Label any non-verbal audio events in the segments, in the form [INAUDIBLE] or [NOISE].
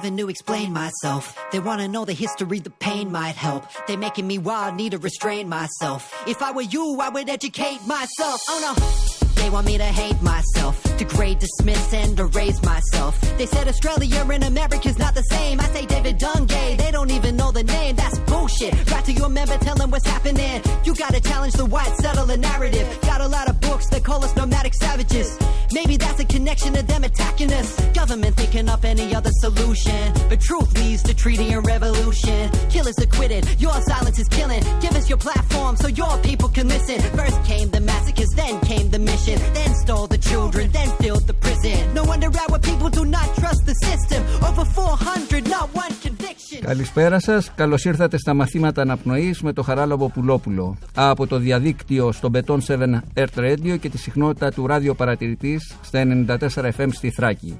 to explain myself. They wanna know the history, the pain might help. They're making me wild, need to restrain myself. If I were you, I would educate myself. Oh no. They want me to hate myself, degrade, dismiss, and erase myself. They said Australia and America's not the same. I say David Dungay, they don't even know the name. That's bullshit. Right to your member, tell them what's happening. You gotta challenge the white settler narrative. Got a lot of books that call us nomadic savages. Maybe that's a connection to them attacking us. Government thinking up any other solution. But truth leads to treaty and revolution. Killers acquitted, your silence is killing. Give us your platform so your people can listen. First came the massacres, then came the mission. Then stole the children, then filled the prison. No wonder our people do not trust the system. Over 400, not one conviction. Καλησπέρα σας. Καλώς ήρθατε στα μαθήματα αναπνοής με το Χαράλαμπο Πουλόπουλο. Από το διαδίκτυο στο Beton 7 Earth Radio και τη συχνότητα του ράδιο παρατηρητής στα 94 FM στη Θράκη.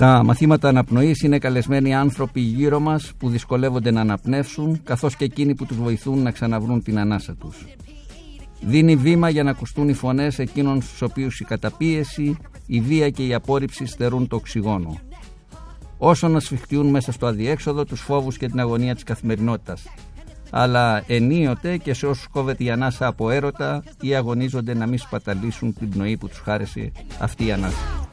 Στα μαθήματα αναπνοής είναι καλεσμένοι άνθρωποι γύρω μας που δυσκολεύονται να αναπνεύσουν, καθώς και εκείνοι που τους βοηθούν να ξαναβρούν την ανάσα τους. Δίνει βήμα για να ακουστούν οι φωνές εκείνων στους οποίους η καταπίεση, η βία και η απόρριψη στερούν το οξυγόνο. Όσο να σφιχτιούν μέσα στο αδιέξοδο τους φόβους και την αγωνία της καθημερινότητας. Αλλά ενίοτε και σε όσους κόβεται η ανάσα από έρωτα ή αγωνίζονται να μην σπαταλήσουν την πνοή που τους χάρισε αυτή η ανάσα.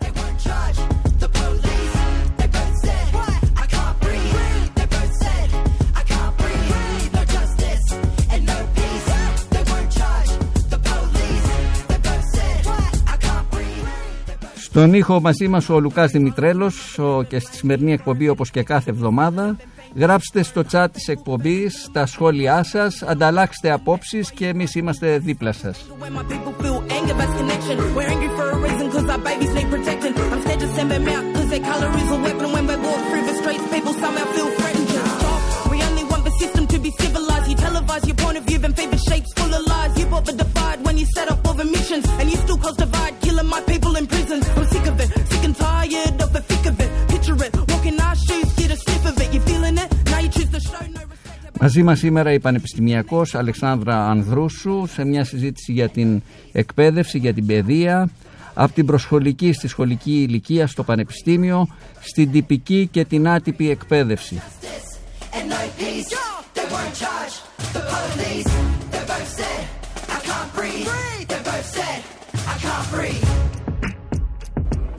Τον έχω μαζί μας ο Λουκάς Δημητρέλος και στη σημερινή εκπομπή όπως και κάθε εβδομάδα. Γράψτε στο chat της εκπομπής τα σχόλιά σας, ανταλλάξτε απόψεις και εμείς είμαστε δίπλα σας be civilized. You televise your point of view, then feed the shapes full of lies. You bought the divide when you set up all the missions. And you still cause divide, killing my people in prisons. I'm sick of it, sick and tired of the thick of it. Picture it, walk in our shoes, get a sniff of it. You feeling it? Now you choose to show no respect. Μαζί μας σήμερα η Πανεπιστημιακός Αλεξάνδρα Ανδρούσου σε μια συζήτηση για την εκπαίδευση, για την παιδεία, από την προσχολική στη σχολική ηλικία στο Πανεπιστήμιο, στην τυπική και την άτυπη εκπαίδευση. Justice and no peace. They weren't charged. The police, they both said, I can't breathe. They both said, I can't breathe.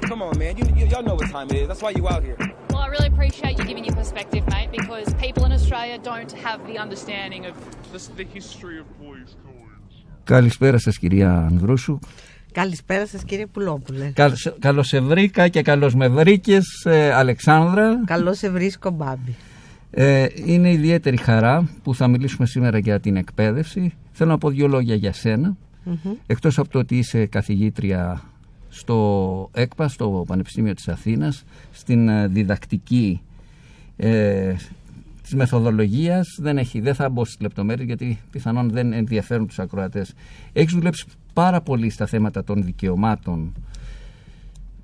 Come on, man. You, y- y'all know what time it is. That's why you out here. Well, I really appreciate you giving your perspective, mate, because people in Australia don't have the understanding of This is the history of boys' toys. Καλησπέρα σας κυρία Ανδρούσου. Καλησπέρα σας κύριε Πουλόπουλε. Καλώς, καλώς σε βρήκα και καλώς με βρήκες ε, Αλεξάνδρα. Καλώς σε βρίσκω Μπάμπη. Ε, είναι ιδιαίτερη χαρά που θα μιλήσουμε σήμερα για την εκπαίδευση. Θέλω να πω δύο λόγια για σένα. Εκτός από το ότι είσαι καθηγήτρια στο ΕΚΠΑ, στο Πανεπιστήμιο της Αθήνας, στην ε, διδακτική ε, της μεθοδολογίας, δεν, έχει, δεν θα μπω στις λεπτομέρειες γιατί πιθανόν δεν ενδιαφέρουν τους ακροατές. Έχεις δουλέψει πάρα πολύ στα θέματα των δικαιωμάτων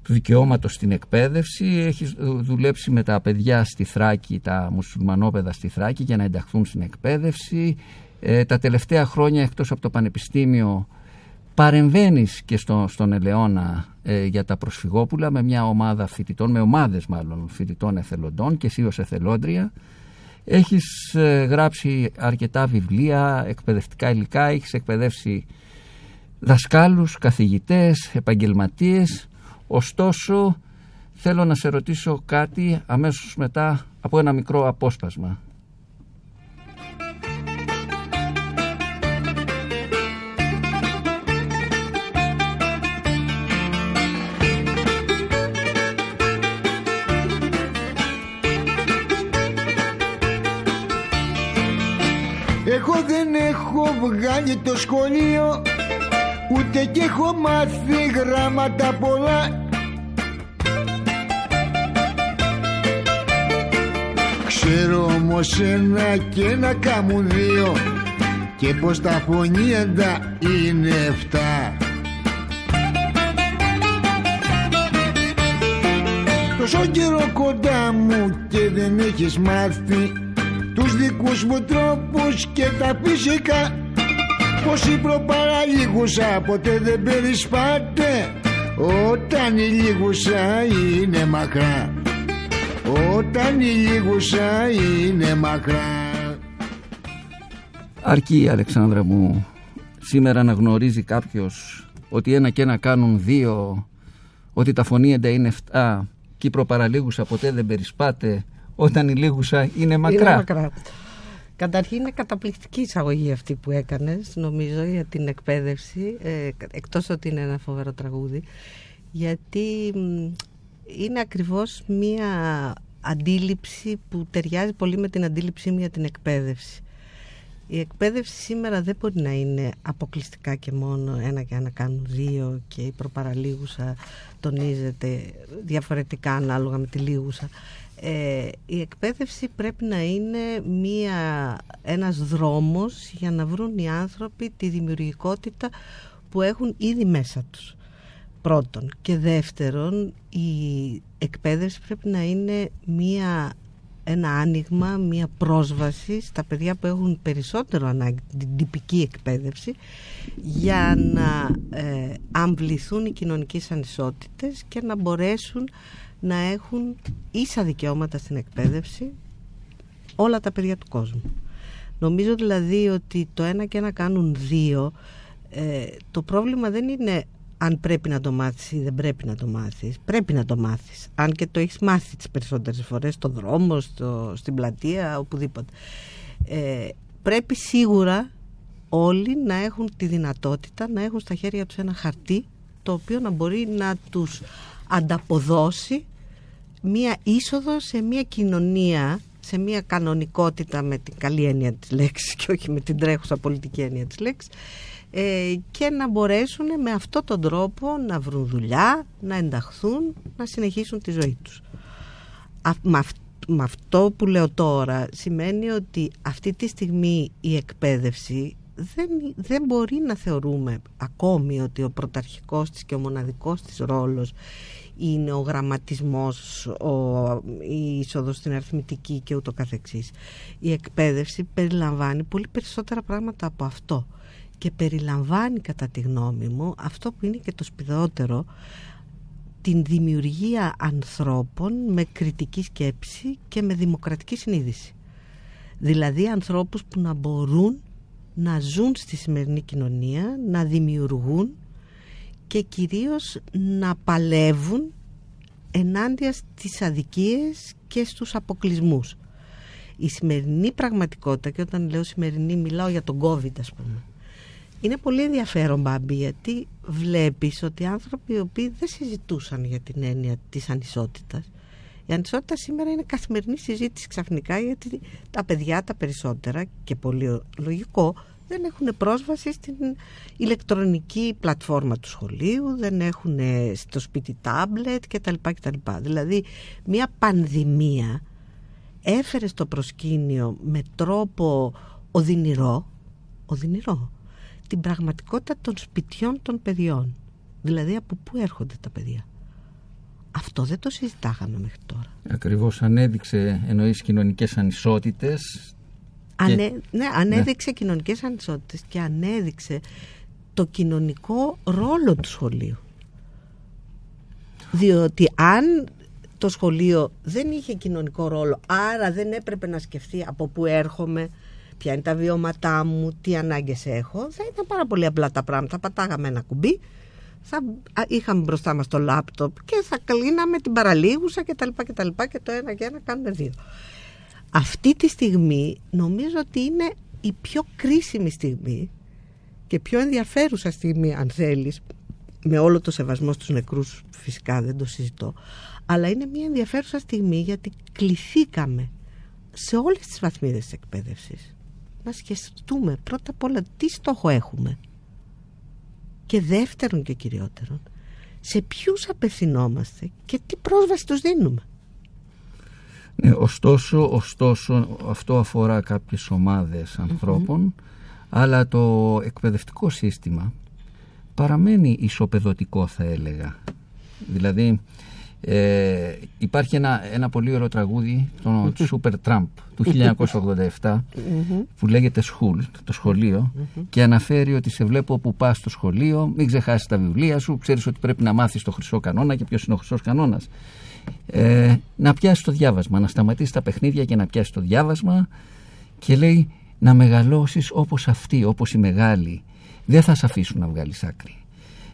του δικαιώματος στην εκπαίδευση. Έχεις δουλέψει με τα παιδιά στη Θράκη, τα μουσουλμανόπαιδα στη Θράκη για να ενταχθούν στην εκπαίδευση. Ε, τα τελευταία χρόνια εκτός από το Πανεπιστήμιο παρεμβαίνεις και στο, στον Ελαιώνα ε, για τα προσφυγόπουλα με μια ομάδα φοιτητών, με ομάδες μάλλον φοιτητών εθελοντών και εσύ ως εθελόντρια. Έχεις ε, γράψει αρκετά βιβλία, εκπαιδευτικά υλικά, έχεις εκπαιδεύσει δασκάλους, καθηγητές, επαγγελματίες. Ωστόσο, θέλω να σε ρωτήσω κάτι αμέσως μετά από ένα μικρό απόσπασμα. Εγώ δεν έχω βγάλει το σχολείο Ούτε και έχω μάθει γράμματα πολλά Ξέρω όμως ένα και να κάμουν δύο και πως τα φωνήεντα είναι εφτά. Τόσο καιρό κοντά μου και δεν έχεις μάθει τους δικούς μου τρόπους και τα φυσικά πως η προπαραλίγουσα ποτέ δεν περισπάται όταν η λίγουσα είναι μακρά όταν η λίγουσα είναι μακρά Αρκεί Αλεξάνδρα μου σήμερα να γνωρίζει κάποιος ότι ένα και ένα κάνουν δύο ότι τα φωνήεντα είναι 7 και η προπαραλίγουσα ποτέ δεν περισπάται όταν η λίγουσα είναι μακρά. Είναι μακρά. Καταρχήν είναι καταπληκτική εισαγωγή αυτή που έκανες νομίζω για την εκπαίδευση ε, εκτός ότι είναι ένα φοβερό τραγούδι γιατί είναι ακριβώς μία αντίληψη που ταιριάζει πολύ με την αντίληψή μου για την εκπαίδευση. Η εκπαίδευση σήμερα δεν μπορεί να είναι αποκλειστικά και μόνο ένα και ένα κάνουν δύο και η προπαραλίγουσα τονίζεται διαφορετικά ανάλογα με τη λίγουσα. Ε, η εκπαίδευση πρέπει να είναι μία, ένας δρόμος για να βρουν οι άνθρωποι τη δημιουργικότητα που έχουν ήδη μέσα τους. Πρώτον. Και δεύτερον, η εκπαίδευση πρέπει να είναι μία ένα άνοιγμα, μία πρόσβαση στα παιδιά που έχουν περισσότερο ανάγκη την τυπική εκπαίδευση για να ε, αμβληθούν οι κοινωνικές ανισότητες και να μπορέσουν να έχουν ίσα δικαιώματα στην εκπαίδευση όλα τα παιδιά του κόσμου. Νομίζω δηλαδή ότι το ένα και ένα κάνουν δύο ε, το πρόβλημα δεν είναι αν πρέπει να το μάθεις ή δεν πρέπει να το μάθεις. Πρέπει να το μάθεις. Αν και το έχεις μάθει τις περισσότερες φορές, στον δρόμο, στο, στην πλατεία, οπουδήποτε. Ε, πρέπει σίγουρα όλοι να έχουν τη δυνατότητα να έχουν στα χέρια τους ένα χαρτί το οποίο να μπορεί να τους ανταποδώσει μία είσοδο σε μία κοινωνία σε μια κανονικότητα με την καλή έννοια της λέξης και όχι με την τρέχουσα πολιτική έννοια της λέξης ε, και να μπορέσουν με αυτόν τον τρόπο να βρουν δουλειά, να ενταχθούν, να συνεχίσουν τη ζωή τους. με, αυτό που λέω τώρα σημαίνει ότι αυτή τη στιγμή η εκπαίδευση δεν, δεν μπορεί να θεωρούμε ακόμη ότι ο πρωταρχικός της και ο μοναδικός της ρόλος είναι ο γραμματισμός, ο, η είσοδος στην αριθμητική και ούτω καθεξής. Η εκπαίδευση περιλαμβάνει πολύ περισσότερα πράγματα από αυτό και περιλαμβάνει κατά τη γνώμη μου αυτό που είναι και το σπιδότερο την δημιουργία ανθρώπων με κριτική σκέψη και με δημοκρατική συνείδηση. Δηλαδή ανθρώπους που να μπορούν να ζουν στη σημερινή κοινωνία, να δημιουργούν και κυρίως να παλεύουν ενάντια στις αδικίες και στους αποκλισμούς. Η σημερινή πραγματικότητα, και όταν λέω σημερινή μιλάω για τον COVID ας πούμε, είναι πολύ ενδιαφέρον Μπάμπη γιατί βλέπεις ότι άνθρωποι οι οποίοι δεν συζητούσαν για την έννοια της ανισότητας η ανισότητα σήμερα είναι καθημερινή συζήτηση ξαφνικά γιατί τα παιδιά τα περισσότερα και πολύ λογικό δεν έχουν πρόσβαση στην ηλεκτρονική πλατφόρμα του σχολείου, δεν έχουν στο σπίτι τάμπλετ κτλ. κτλ. Δηλαδή μια πανδημία έφερε στο προσκήνιο με τρόπο οδυνηρό, οδυνηρό την πραγματικότητα των σπιτιών των παιδιών. Δηλαδή από πού έρχονται τα παιδιά. Αυτό δεν το συζητάγαμε μέχρι τώρα. Ακριβώς ανέδειξε εννοείς κοινωνικές ανισότητες. Ανέ, ναι, ναι, ανέδειξε ναι. κοινωνικές ανισότητες και ανέδειξε το κοινωνικό ρόλο του σχολείου. Διότι αν το σχολείο δεν είχε κοινωνικό ρόλο, άρα δεν έπρεπε να σκεφτεί από πού έρχομαι, ποια είναι τα βιώματά μου, τι ανάγκες έχω. Θα ήταν πάρα πολύ απλά τα πράγματα. Πατάγαμε ένα κουμπί, θα είχαμε μπροστά μας το λάπτοπ και θα κλείναμε την παραλίγουσα και τα λοιπά και τα λοιπά και το ένα και ένα κάνουμε δύο. Αυτή τη στιγμή νομίζω ότι είναι η πιο κρίσιμη στιγμή και πιο ενδιαφέρουσα στιγμή αν θέλεις με όλο το σεβασμό στους νεκρούς φυσικά δεν το συζητώ αλλά είναι μια ενδιαφέρουσα στιγμή γιατί κληθήκαμε σε όλες τις βαθμίδες της εκπαίδευσης να σκεφτούμε πρώτα απ' όλα τι στόχο έχουμε και δεύτερον και κυριότερον σε ποιους απευθυνόμαστε και τι πρόσβαση τους δίνουμε. Ναι, ωστόσο, ωστόσο αυτό αφορά κάποιες ομάδες αλλά το εκπαιδευτικό σύστημα παραμένει ισοπεδωτικό θα έλεγα. Δηλαδή Ε, υπάρχει ένα, ένα πολύ ωραίο τραγούδι, το Super Trump του 1987, που λέγεται School, το σχολείο, και αναφέρει ότι σε βλέπω που πας στο σχολείο, μην ξεχάσεις τα βιβλία σου, ξέρεις ότι πρέπει να μάθεις το χρυσό κανόνα και ποιος είναι ο χρυσός κανόνας. Ε, να πιάσεις το διάβασμα, να σταματήσεις τα παιχνίδια και να πιάσεις το διάβασμα και λέει να μεγαλώσεις όπως αυτοί, όπως οι μεγάλοι. Δεν θα σε αφήσουν να βγάλεις άκρη.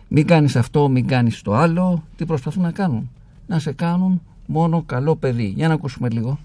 Μην κάνεις αυτό, μην κάνεις το άλλο. Τι προσπαθούν να κάνουν. Να σε κάνουν μόνο καλό παιδί. Για να ακούσουμε λίγο.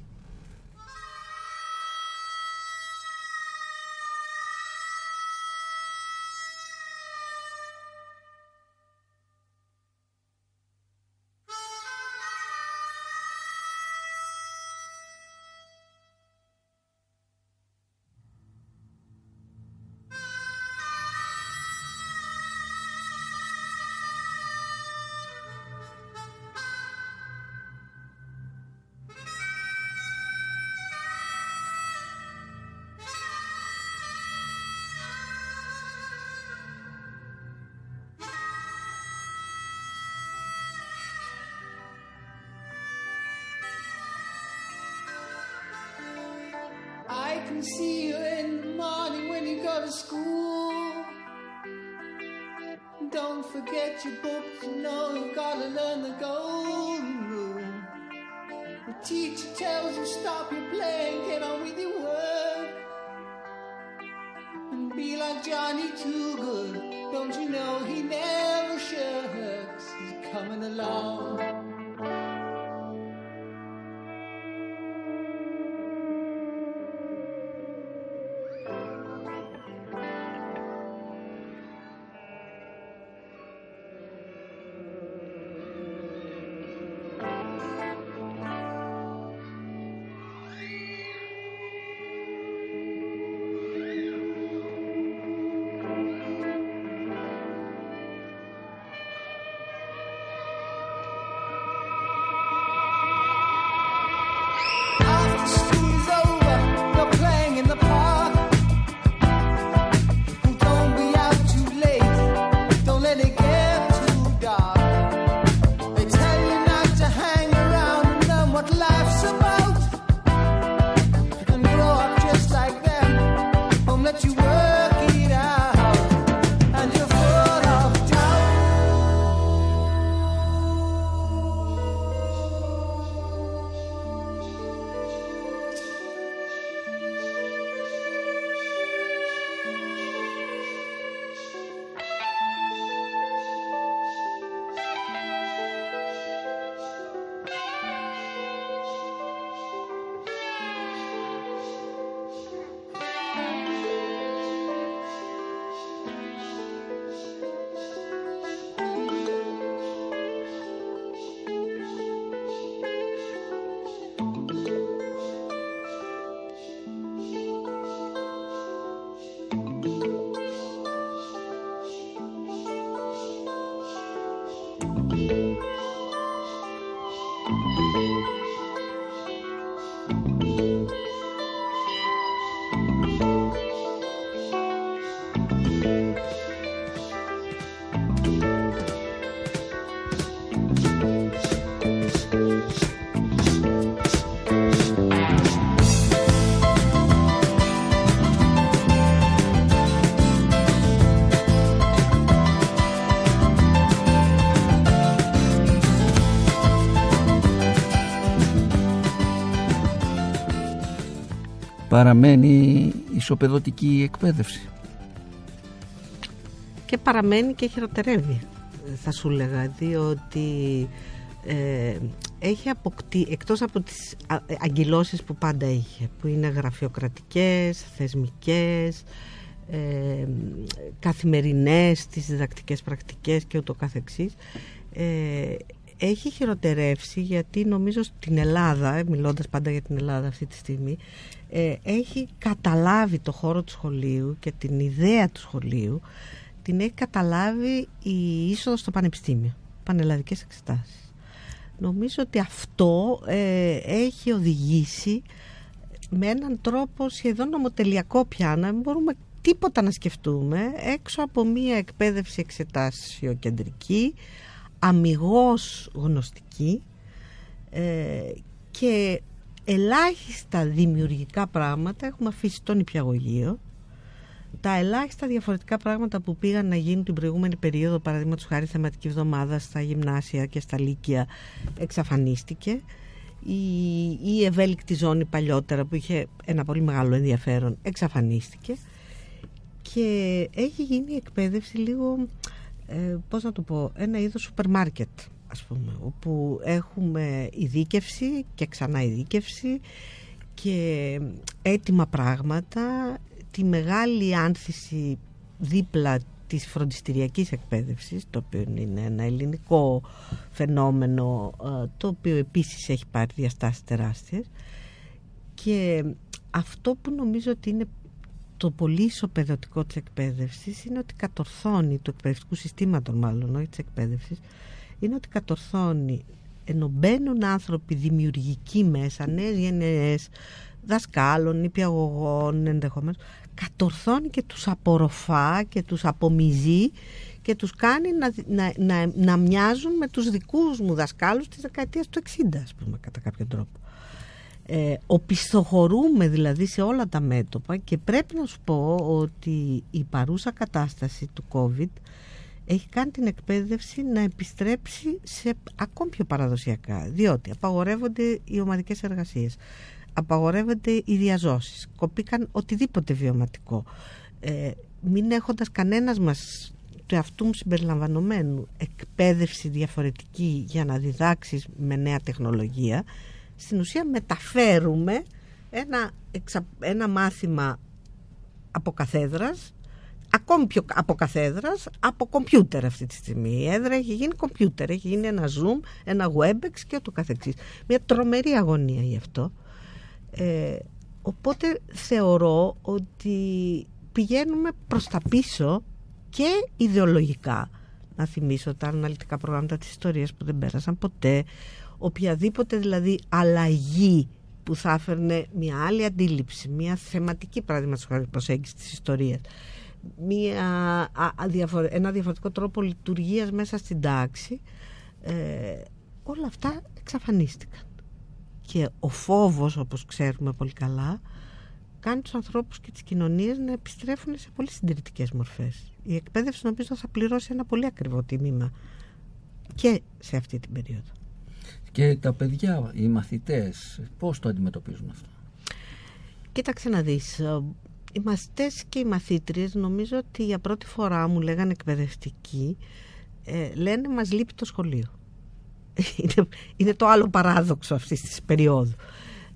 Παραμένει ισοπεδωτική εκπαίδευση. και παραμένει και χειροτερεύει θα σου λέγα διότι ε, έχει αποκτήσει εκτός από τις α- ε, αγκυλώσεις που πάντα είχε που είναι γραφειοκρατικές, θεσμικές ε, καθημερινές τις διδακτικές πρακτικές και ούτω καθεξής ε, έχει χειροτερεύσει γιατί νομίζω στην Ελλάδα, ε, μιλώντας πάντα για την Ελλάδα αυτή τη στιγμή, ε, έχει καταλάβει το χώρο του σχολείου και την ιδέα του σχολείου την έχει καταλάβει η είσοδος στο πανεπιστήμιο, πανελλαδικές εξετάσεις. Νομίζω ότι αυτό ε, έχει οδηγήσει με έναν τρόπο σχεδόν νομοτελειακό πια να μην μπορούμε τίποτα να σκεφτούμε έξω από μία εκπαίδευση εξετάσιο κεντρική αμυγός γνωστική Ε, και ελάχιστα δημιουργικά πράγματα έχουμε αφήσει στον υπηαγωγείο τα ελάχιστα διαφορετικά πράγματα που πήγαν να γίνουν την προηγούμενη περίοδο, παραδείγματος χάρη θεματική εβδομάδα στα γυμνάσια και στα λύκεια, εξαφανίστηκε. Η, η ευέλικτη ζώνη παλιότερα που είχε ένα πολύ μεγάλο ενδιαφέρον εξαφανίστηκε και έχει γίνει η εκπαίδευση λίγο, ε, πώς να το πω, ένα είδος σούπερ μάρκετ ας πούμε, όπου έχουμε ειδίκευση και ξανά ειδίκευση και έτοιμα πράγματα τη μεγάλη άνθηση δίπλα της φροντιστηριακής εκπαίδευσης το οποίο είναι ένα ελληνικό φαινόμενο ε, το οποίο επίσης έχει πάρει διαστάσεις τεράστιες. Και αυτό που νομίζω ότι είναι το πολύ ισοπεδωτικό της εκπαίδευσης είναι ότι κατορθώνει του εκπαιδευτικού συστήματος μάλλον όχι της εκπαίδευσης είναι ότι κατορθώνει ενώ μπαίνουν άνθρωποι δημιουργικοί μέσα νέες γενναίες δασκάλων, νηπιαγωγών ενδεχομένως κατορθώνει και τους απορροφά και τους απομυζεί και τους κάνει να, να, να, να μοιάζουν με τους δικούς μου δασκάλους της δεκαετίας του 60 ας πούμε κατά κάποιο τρόπο. Ε, οπισθοχωρούμε δηλαδή σε όλα τα μέτωπα και πρέπει να σου πω ότι η παρούσα κατάσταση του COVID έχει κάνει την εκπαίδευση να επιστρέψει σε ακόμη πιο παραδοσιακά διότι απαγορεύονται οι ομαδικές εργασίες απαγορεύονται οι διαζώσεις κοπήκαν οτιδήποτε βιωματικό. Ε, μην έχοντας κανένας μας του εαυτού μου συμπεριλαμβανομένου εκπαίδευση διαφορετική για να διδάξεις με νέα τεχνολογία στην ουσία μεταφέρουμε ένα, ένα μάθημα από καθέδρας ακόμη πιο από καθέδρας από κομπιούτερ αυτή τη στιγμή. Η έδρα έχει γίνει κομπιούτερ έχει γίνει ένα zoom, ένα webex και ούτω καθεξής. Μια τρομερή αγωνία γι' αυτό. Ε, οπότε θεωρώ ότι πηγαίνουμε προς τα πίσω και ιδεολογικά. Να θυμίσω τα αναλυτικά προγράμματα της ιστορίας που δεν πέρασαν ποτέ, οποιαδήποτε δηλαδή αλλαγή που θα έφερνε μια άλλη αντίληψη, μια θεματική παράδειγμα προσέγγιση της ιστορίας, μια, ένα διαφορετικό τρόπο λειτουργίας μέσα στην τάξη, ε, όλα αυτά εξαφανίστηκαν και ο φόβος όπως ξέρουμε πολύ καλά κάνει τους ανθρώπους και τις κοινωνίες να επιστρέφουν σε πολύ συντηρητικές μορφές. Η εκπαίδευση νομίζω θα πληρώσει ένα πολύ ακριβό τιμήμα και σε αυτή την περίοδο. Και τα παιδιά, οι μαθητές, πώς το αντιμετωπίζουν αυτό; Κοίταξε να δεις, οι μαθητές και οι μαθήτριες νομίζω ότι για πρώτη φορά μου λέγανε εκπαιδευτικοί ε, λένε μας λείπει το σχολείο [LAUGHS] είναι, είναι το άλλο παράδοξο αυτής της περίοδου.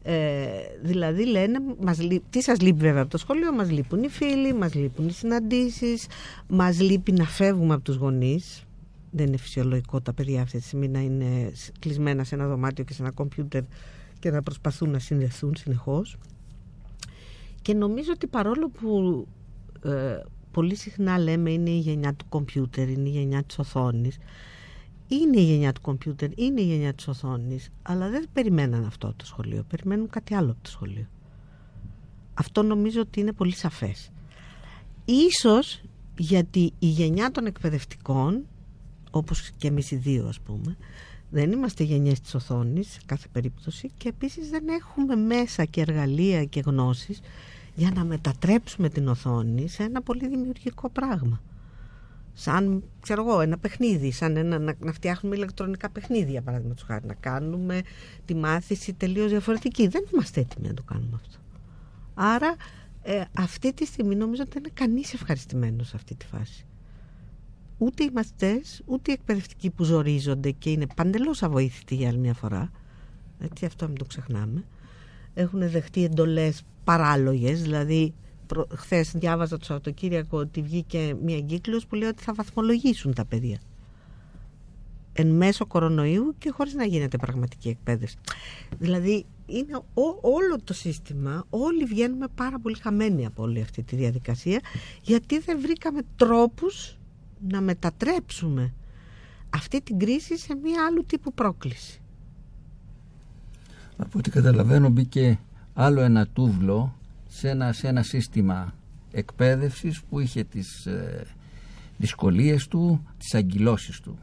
Ε, δηλαδή λένε, μας, τι σας λείπει βέβαια από το σχολείο, μας λείπουν οι φίλοι, μας λείπουν οι συναντήσεις, μας λείπει να φεύγουμε από τους γονείς. Δεν είναι φυσιολογικό τα παιδιά αυτή τη στιγμή να είναι κλεισμένα σε ένα δωμάτιο και σε ένα κομπιούτερ και να προσπαθούν να συνδεθούν συνεχώς. Και νομίζω ότι παρόλο που ε, πολύ συχνά λέμε είναι η γενιά του κομπιούτερ, είναι η γενιά της οθόνης, είναι η γενιά του κομπιούτερ, είναι η γενιά της οθόνης, αλλά δεν περιμέναν αυτό το σχολείο, περιμένουν κάτι άλλο από το σχολείο. Αυτό νομίζω ότι είναι πολύ σαφές. Ίσως γιατί η γενιά των εκπαιδευτικών, όπως και εμείς οι δύο ας πούμε, δεν είμαστε γενιές της οθόνης σε κάθε περίπτωση και επίσης δεν έχουμε μέσα και εργαλεία και γνώσεις για να μετατρέψουμε την οθόνη σε ένα πολύ δημιουργικό πράγμα σαν ξέρω εγώ, ένα παιχνίδι, σαν ένα, να, να φτιάχνουμε ηλεκτρονικά παιχνίδια παραδείγματος χάρη, να κάνουμε τη μάθηση τελείως διαφορετική. Δεν είμαστε έτοιμοι να το κάνουμε αυτό. Άρα ε, αυτή τη στιγμή νομίζω ότι δεν είναι κανείς ευχαριστημένος σε αυτή τη φάση. Ούτε οι μαθητές, ούτε οι εκπαιδευτικοί που ζορίζονται και είναι παντελώς αβοήθητοι για άλλη μια φορά, έτσι αυτό μην το ξεχνάμε, έχουν δεχτεί εντολές παράλογες, δηλαδή Χθες διάβαζα το Σαββατοκύριακο ότι βγήκε μια εγκύκλωση που λέει ότι θα βαθμολογήσουν τα παιδιά. Εν μέσω κορονοϊού και χωρίς να γίνεται πραγματική εκπαίδευση. Δηλαδή είναι όλο το σύστημα, όλοι βγαίνουμε πάρα πολύ χαμένοι από όλη αυτή τη διαδικασία γιατί δεν βρήκαμε τρόπους να μετατρέψουμε αυτή την κρίση σε μια άλλου τύπου πρόκληση. Από ό,τι καταλαβαίνω μπήκε άλλο ένα τούβλο σε ένα, σε ένα σύστημα εκπαίδευσης που είχε τις ε, δυσκολίες του, τις αγκυλώσεις του.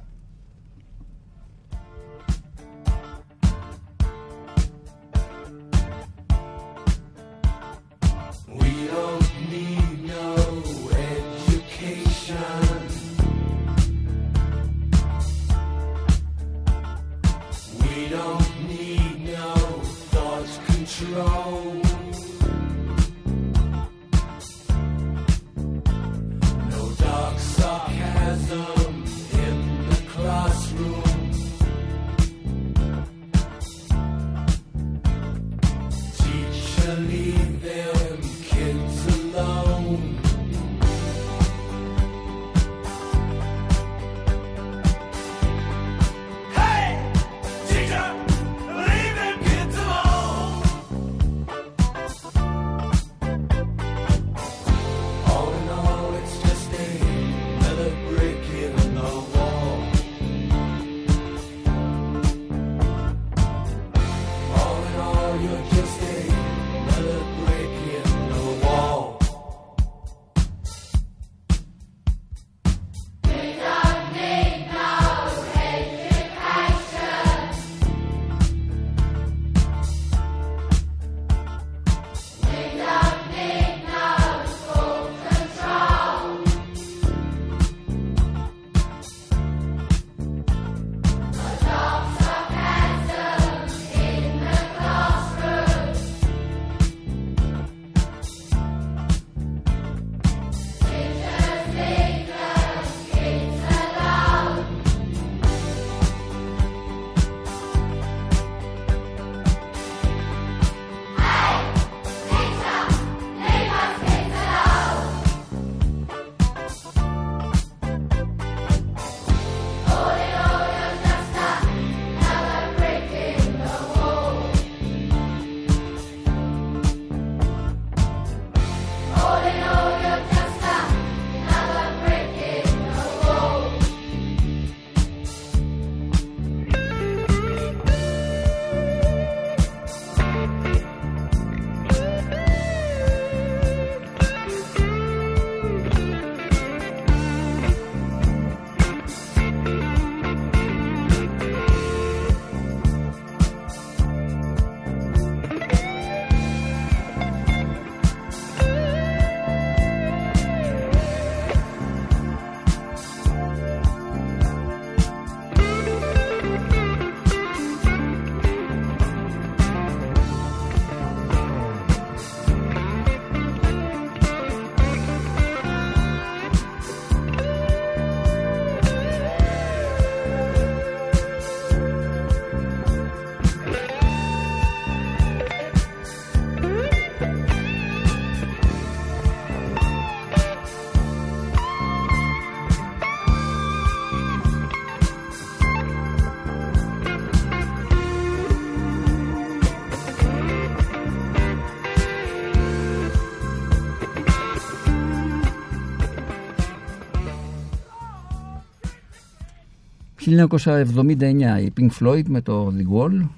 ...1979 η Pink Floyd με το The Wall...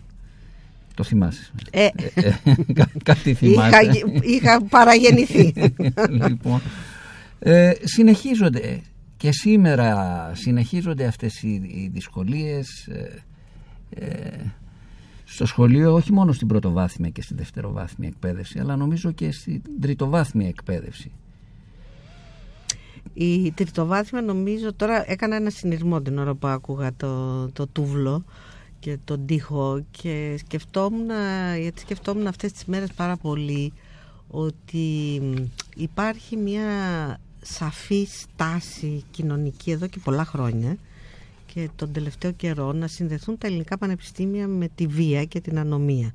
Το θυμάσαι. Ε. Ε, ε, κά- κάτι θυμάσαι. Είχα, είχα παραγεννηθεί. [LAUGHS] λοιπόν, ε, συνεχίζονται και σήμερα συνεχίζονται αυτές οι, οι δυσκολίες ε, ε, στο σχολείο όχι μόνο στην πρωτοβάθμια και στη δευτεροβάθμια εκπαίδευση αλλά νομίζω και στην τριτοβάθμια εκπαίδευση. Η τριτοβάθμια νομίζω τώρα έκανα ένα συνειρμό την ώρα που άκουγα το, το τούβλο και τον τοίχο και σκεφτόμουν, γιατί σκεφτόμουν αυτές τις μέρες πάρα πολύ ότι υπάρχει μια σαφή στάση κοινωνική εδώ και πολλά χρόνια και τον τελευταίο καιρό να συνδεθούν τα ελληνικά πανεπιστήμια με τη βία και την ανομία.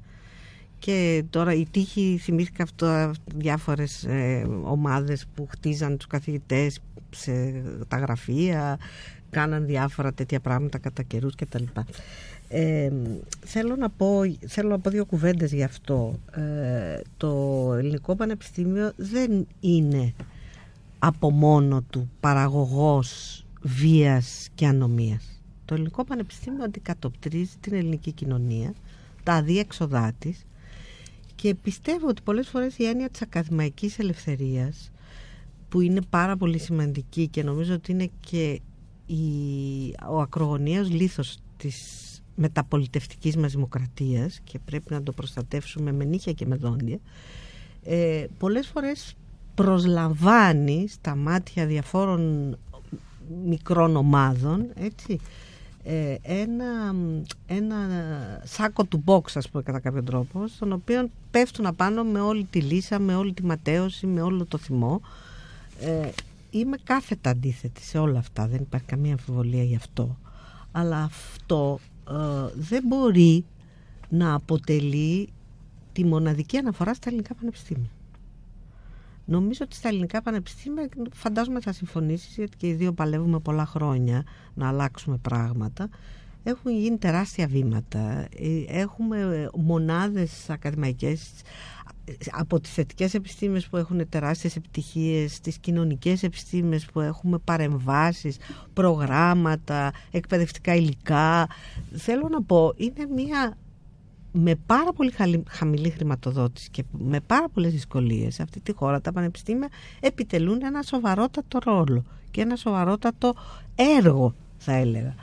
Και τώρα η τύχη θυμήθηκα αυτό διάφορες ε, ομάδες που χτίζαν τους καθηγητές σε τα γραφεία, κάναν διάφορα τέτοια πράγματα κατά καιρούς και τα λοιπά. Ε, θέλω, να πω, θέλω να πω δύο κουβέντες γι' αυτό. Ε, το Ελληνικό Πανεπιστήμιο δεν είναι από μόνο του παραγωγός βίας και ανομίας. Το Ελληνικό Πανεπιστήμιο αντικατοπτρίζει την ελληνική κοινωνία, τα αδίέξοδά της και πιστεύω ότι πολλές φορές η έννοια της ακαδημαϊκής ελευθερίας που είναι πάρα πολύ σημαντική και νομίζω ότι είναι και η, ο ακρογωνιαίος λίθος της μεταπολιτευτικής μας δημοκρατίας και πρέπει να το προστατεύσουμε με νύχια και με δόντια ε, πολλές φορές προσλαμβάνει στα μάτια διαφόρων μικρών ομάδων έτσι, ε, ένα, ένα σάκο του box ας πούμε κατά κάποιο τρόπο στον οποίο πέφτουν απάνω με όλη τη λύσα, με όλη τη ματέωση, με όλο το θυμό ε, είμαι κάθετα αντίθετη σε όλα αυτά. Δεν υπάρχει καμία αμφιβολία γι' αυτό. Αλλά αυτό ε, δεν μπορεί να αποτελεί τη μοναδική αναφορά στα ελληνικά πανεπιστήμια. Νομίζω ότι στα ελληνικά πανεπιστήμια φαντάζομαι θα συμφωνήσεις γιατί και οι δύο παλεύουμε πολλά χρόνια να αλλάξουμε πράγματα έχουν γίνει τεράστια βήματα Ε, έχουμε μονάδες ακαδημαϊκές από τις θετικές επιστήμες που έχουν τεράστιες επιτυχίες στις κοινωνικές επιστήμες που έχουμε παρεμβάσεις προγράμματα, εκπαιδευτικά υλικά θέλω να πω είναι μια με πάρα πολύ χαλι- χαμηλή χρηματοδότηση και με πάρα πολλές δυσκολίες σε αυτή τη χώρα τα πανεπιστήμια επιτελούν ένα σοβαρότατο ρόλο και ένα σοβαρότατο έργο θα έλεγα.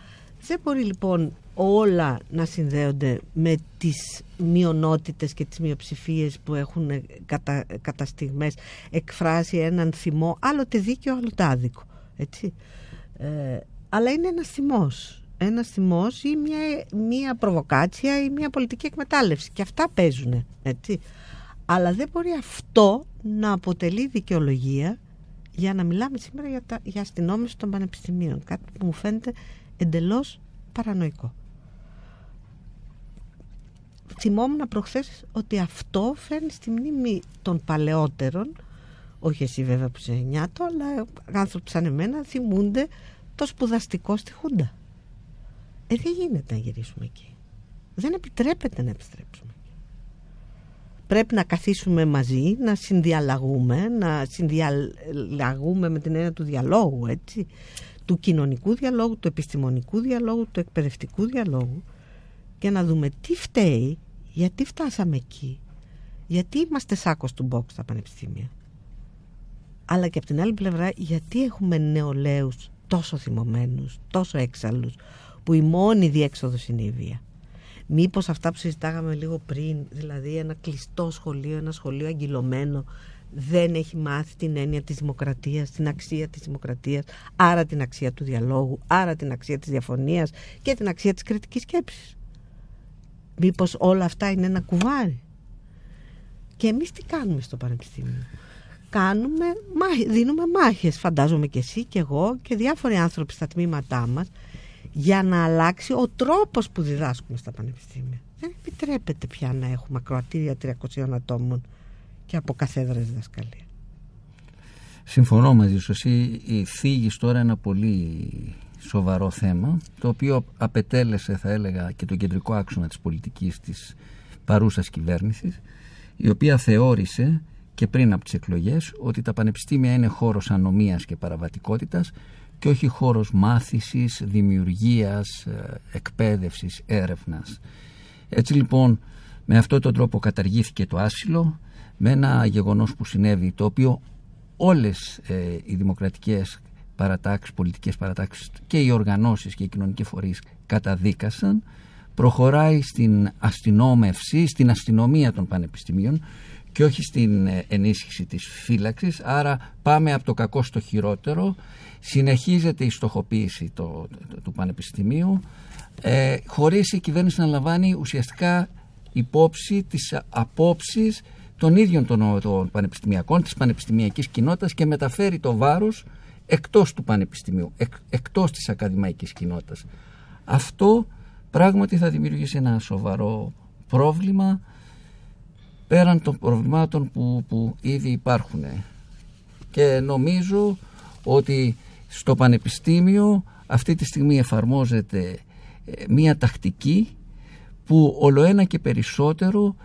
Δεν μπορεί λοιπόν όλα να συνδέονται με τις μειονότητες και τις μειοψηφίες που έχουν ε, κατα, κατά στιγμές εκφράσει έναν θυμό άλλοτε δίκαιο άλλοτε άδικο έτσι. Ε, αλλά είναι ένας θυμός ένας θυμός ή μια, μια προβοκάτσια ή μια πολιτική εκμετάλλευση και αυτά παίζουν έτσι. αλλά δεν μπορεί αυτό να αποτελεί δικαιολογία για να μιλάμε σήμερα για, τα, για αστυνόμευση των πανεπιστημίων κάτι που μου φαίνεται εντελώς παρανοϊκό θυμόμουν προχθές ότι αυτό φέρνει στη μνήμη των παλαιότερων όχι εσύ βέβαια που είσαι νιάτο αλλά άνθρωποι σαν εμένα θυμούνται το σπουδαστικό στη Χούντα ε, δεν γίνεται να γυρίσουμε εκεί. Δεν επιτρέπεται να επιστρέψουμε εκεί. Πρέπει να καθίσουμε μαζί, να συνδιαλλαγούμε, να συνδιαλλαγούμε με την έννοια του διαλόγου, έτσι, του κοινωνικού διαλόγου, του επιστημονικού διαλόγου, του εκπαιδευτικού διαλόγου και να δούμε τι φταίει, γιατί φτάσαμε εκεί, γιατί είμαστε σάκος του μπόξ στα πανεπιστήμια. Αλλά και από την άλλη πλευρά γιατί έχουμε νεολαίους τόσο θυμωμένους, τόσο έξαλλους, που η μόνη διέξοδος είναι η βία. Μήπως αυτά που συζητάγαμε λίγο πριν, δηλαδή ένα κλειστό σχολείο, ένα σχολείο αγγυλωμένο, δεν έχει μάθει την έννοια της δημοκρατίας, την αξία της δημοκρατίας, άρα την αξία του διαλόγου, άρα την αξία της διαφωνίας και την αξία της κριτικής σκέψης. Μήπως όλα αυτά είναι ένα κουβάρι; Και εμείς τι κάνουμε στο Πανεπιστήμιο; Κάνουμε, δίνουμε μάχες, φαντάζομαι και εσύ και εγώ και διάφοροι άνθρωποι στα τμήματά μας, για να αλλάξει ο τρόπος που διδάσκουμε στα πανεπιστήμια. Δεν επιτρέπεται πια να έχουμε ακροατήρια 300 ατόμων και από καθέδρες διδασκαλία. Συμφωνώ μαζί σου. Εσύ θίγεις τώρα ένα πολύ σοβαρό θέμα το οποίο απετέλεσε θα έλεγα και τον κεντρικό άξονα της πολιτικής της παρούσας κυβέρνησης η οποία θεώρησε και πριν από τις εκλογές ότι τα πανεπιστήμια είναι χώρος ανομίας και παραβατικότητας και όχι χώρος μάθησης, δημιουργίας, ε, εκπαίδευσης, έρευνας. Έτσι λοιπόν με αυτόν τον τρόπο καταργήθηκε το άσυλο με ένα γεγονός που συνέβη το οποίο όλες ε, οι δημοκρατικές παρατάξεις, πολιτικές παρατάξεις και οι οργανώσεις και οι κοινωνικοί φορείς καταδίκασαν προχωράει στην αστυνόμευση, στην αστυνομία των πανεπιστημίων και όχι στην ε, ενίσχυση της φύλαξης. Άρα πάμε από το κακό στο χειρότερο. Συνεχίζεται η στοχοποίηση το, το, του πανεπιστημίου ε, χωρίς η κυβέρνηση να λαμβάνει ουσιαστικά υπόψη τις απόψεις των ίδιων των, των πανεπιστημιακών της πανεπιστημιακής κοινότητας και μεταφέρει το βάρος εκτός του πανεπιστημίου εκ, εκτός της ακαδημαϊκής κοινότητας αυτό πράγματι θα δημιουργήσει ένα σοβαρό πρόβλημα πέραν των προβλημάτων που, που ήδη υπάρχουν. Και νομίζω ότι στο Πανεπιστήμιο αυτή τη στιγμή εφαρμόζεται ε, μία τακτική που ολοένα και περισσότερο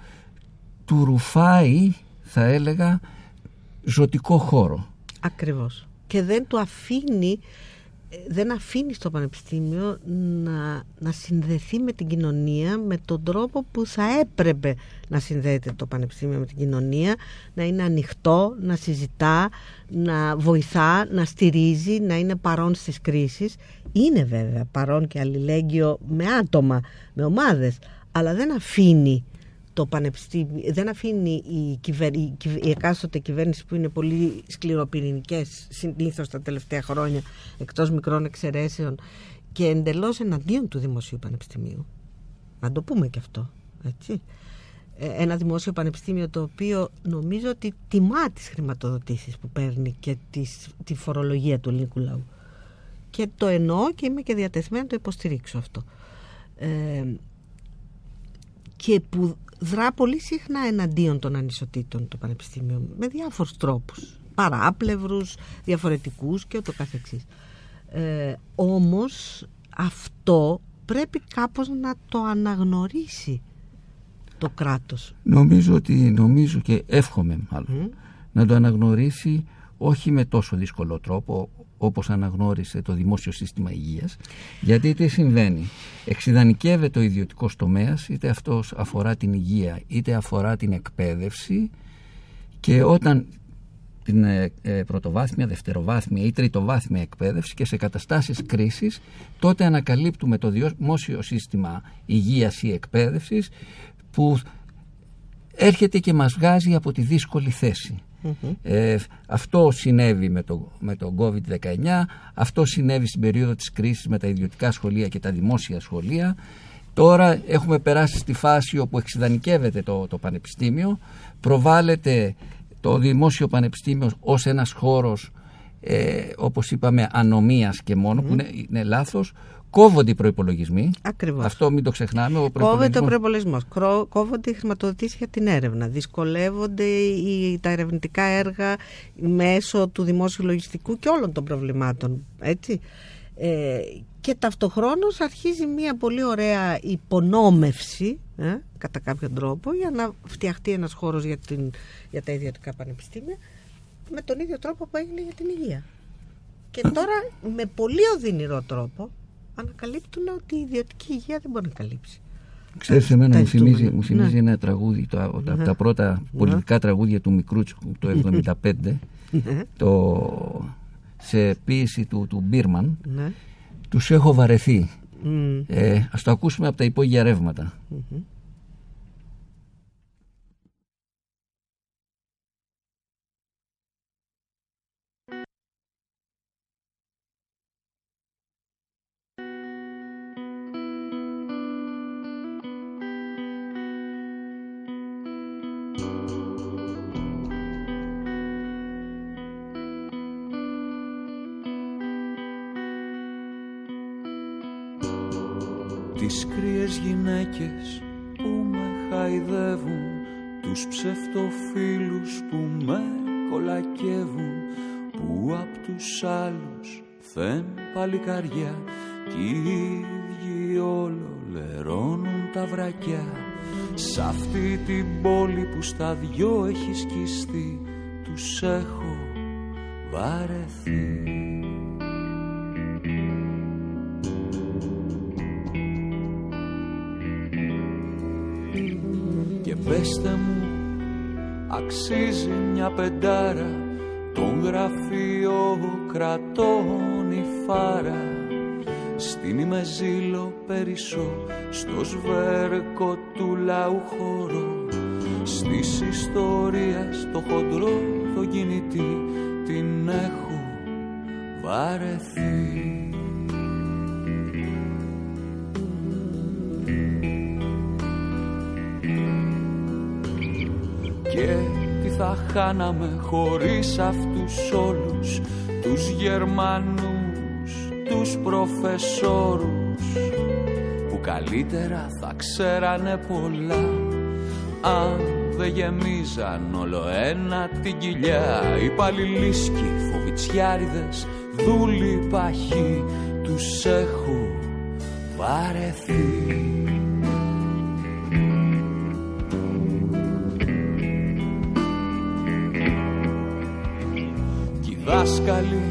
του ρουφάει θα έλεγα ζωτικό χώρο. Ακριβώς. Και δεν του αφήνει δεν αφήνει στο πανεπιστήμιο να, να συνδεθεί με την κοινωνία με τον τρόπο που θα έπρεπε να συνδέεται το πανεπιστήμιο με την κοινωνία να είναι ανοιχτό, να συζητά να βοηθά, να στηρίζει να είναι παρόν στις κρίσεις είναι βέβαια παρόν και αλληλέγγυο με άτομα, με ομάδες αλλά δεν αφήνει το πανεπιστήμιο, δεν αφήνει η, κυβερ, η, η εκάστοτε κυβέρνηση που είναι πολύ σκληροπυρηνικές συνήθως τα τελευταία χρόνια εκτός μικρών εξαιρέσεων και εντελώς εναντίον του Δημοσίου Πανεπιστημίου. Να το πούμε και αυτό. Έτσι. Ε, Ένα δημόσιο πανεπιστήμιο το οποίο νομίζω ότι τιμά τις χρηματοδοτήσεις που παίρνει και τις, τη φορολογία του ελληνικού λαού. Και το εννοώ και είμαι και διατεθειμένη να το υποστηρίξω αυτό. Ε, και που δρά πολύ συχνά εναντίον των ανισοτήτων το Πανεπιστήμιο με διάφορους τρόπους. Παράπλευρους, διαφορετικούς και ούτω καθεξής. Ε, όμως αυτό πρέπει κάπως να το αναγνωρίσει το κράτος. Νομίζω ότι, νομίζω και εύχομαι μάλλον, να το αναγνωρίσει όχι με τόσο δύσκολο τρόπο όπως αναγνώρισε το δημόσιο σύστημα υγείας γιατί τι συμβαίνει; Εξειδανικεύεται ο ιδιωτικός τομέας είτε αυτός αφορά την υγεία είτε αφορά την εκπαίδευση και όταν την ε, ε, πρωτοβάθμια, δευτεροβάθμια ή τριτοβάθμια εκπαίδευση και σε καταστάσεις κρίσης τότε ανακαλύπτουμε το δημόσιο σύστημα υγείας ή εκπαίδευσης που έρχεται και μας βγάζει από τη δύσκολη θέση. Ε, αυτό συνέβη με το, με το COVID-19, αυτό συνέβη στην περίοδο της κρίσης με τα ιδιωτικά σχολεία και τα δημόσια σχολεία. Τώρα έχουμε περάσει στη φάση όπου εξειδανικεύεται το, το πανεπιστήμιο, προβάλλεται το δημόσιο πανεπιστήμιο ως ένας χώρος ε, όπως είπαμε ανομίας και μόνο που είναι, είναι λάθος κόβονται οι προϋπολογισμοί Ακριβώς. αυτό μην το ξεχνάμε ο Κόβεται ο προϋπολογισμός προπολογισμό. Κόβονται οι χρηματοδοτήσεις για την έρευνα. Δυσκολεύονται οι, τα ερευνητικά έργα μέσω του δημόσιου λογιστικού και όλων των προβλημάτων. Έτσι. Ε, και ταυτοχρόνως αρχίζει μια πολύ ωραία υπονόμευση ε, κατά κάποιον τρόπο για να φτιαχτεί ένας χώρος για, την, για τα ιδιωτικά πανεπιστήμια με τον ίδιο τρόπο που έγινε για την υγεία. Και τώρα με πολύ οδυνηρό τρόπο ανακαλύπτουν ότι η ιδιωτική υγεία δεν μπορεί να καλύψει. Ξέρεις, εμένα Τα μου θυμίζει, ζητούμενα. μου θυμίζει Ναι. ένα τραγούδι, το, από τα, Ναι. τα πρώτα πολιτικά τραγούδια του Μικρούτσικου το 1975, Ναι. το, σε ποίηση του, του Μπίρμαν, Ναι. τους έχω βαρεθεί. Μμ. Ε, ας το ακούσουμε από τα υπόγεια ρεύματα. Γυναίκες που με χαϊδεύουν Τους ψευτοφίλους που με κολακεύουν Που απ' τους άλλους θεν παλικαριά Κι οι ίδιοι όλο λερώνουν τα βρακιά. Σ' αυτή την πόλη που στα δυο έχεις σκιστεί Τους έχω βαρεθεί πέστε μου αξίζει μια πεντάρα Τον γραφείο κρατών η φάρα. Στην ημεζήλο περισσό Στο σβέρκο του λαού χώρο. Στις ιστορίες το χοντρό το κινητή Την έχω βαρεθεί τι θα χάναμε χωρίς αυτούς όλους Τους Γερμανούς, τους προφεσόρους Που καλύτερα θα ξέρανε πολλά Αν δεν γεμίζαν όλο ένα την κοιλιά. Οι παλιλίσκοι, φοβιτσιάριδες, δούλοι παχοί Τους έχω βαρεθεί δάσκαλοι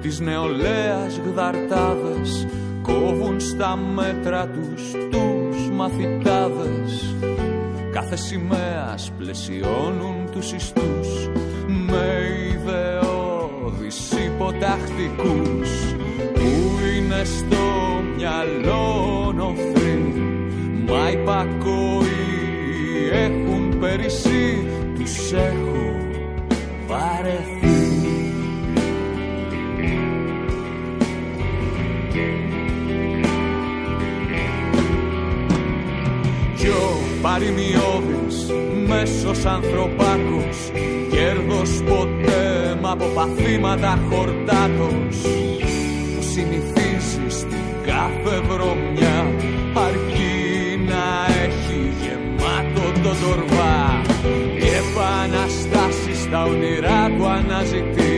της νεολαίας γδαρτάδες κόβουν στα μέτρα τους τους μαθητάδες. Κάθε σημαίας πλαισιώνουν τους ιστούς με ιδεώδεις υποτακτικούς που είναι στο μυαλό νοθροί μα οι πακόοι έχουν περισσεί τους έχω βαρεθεί παρημιώδης μέσος ανθρωπάκος κέρδος ποτέ μα από παθήματα χορτάτος. Που συνηθίζεις στην κάθε βρωμιά αρκεί να έχει γεμάτο το τορβά. Και επαναστάσεις στα όνειρά του αναζητεί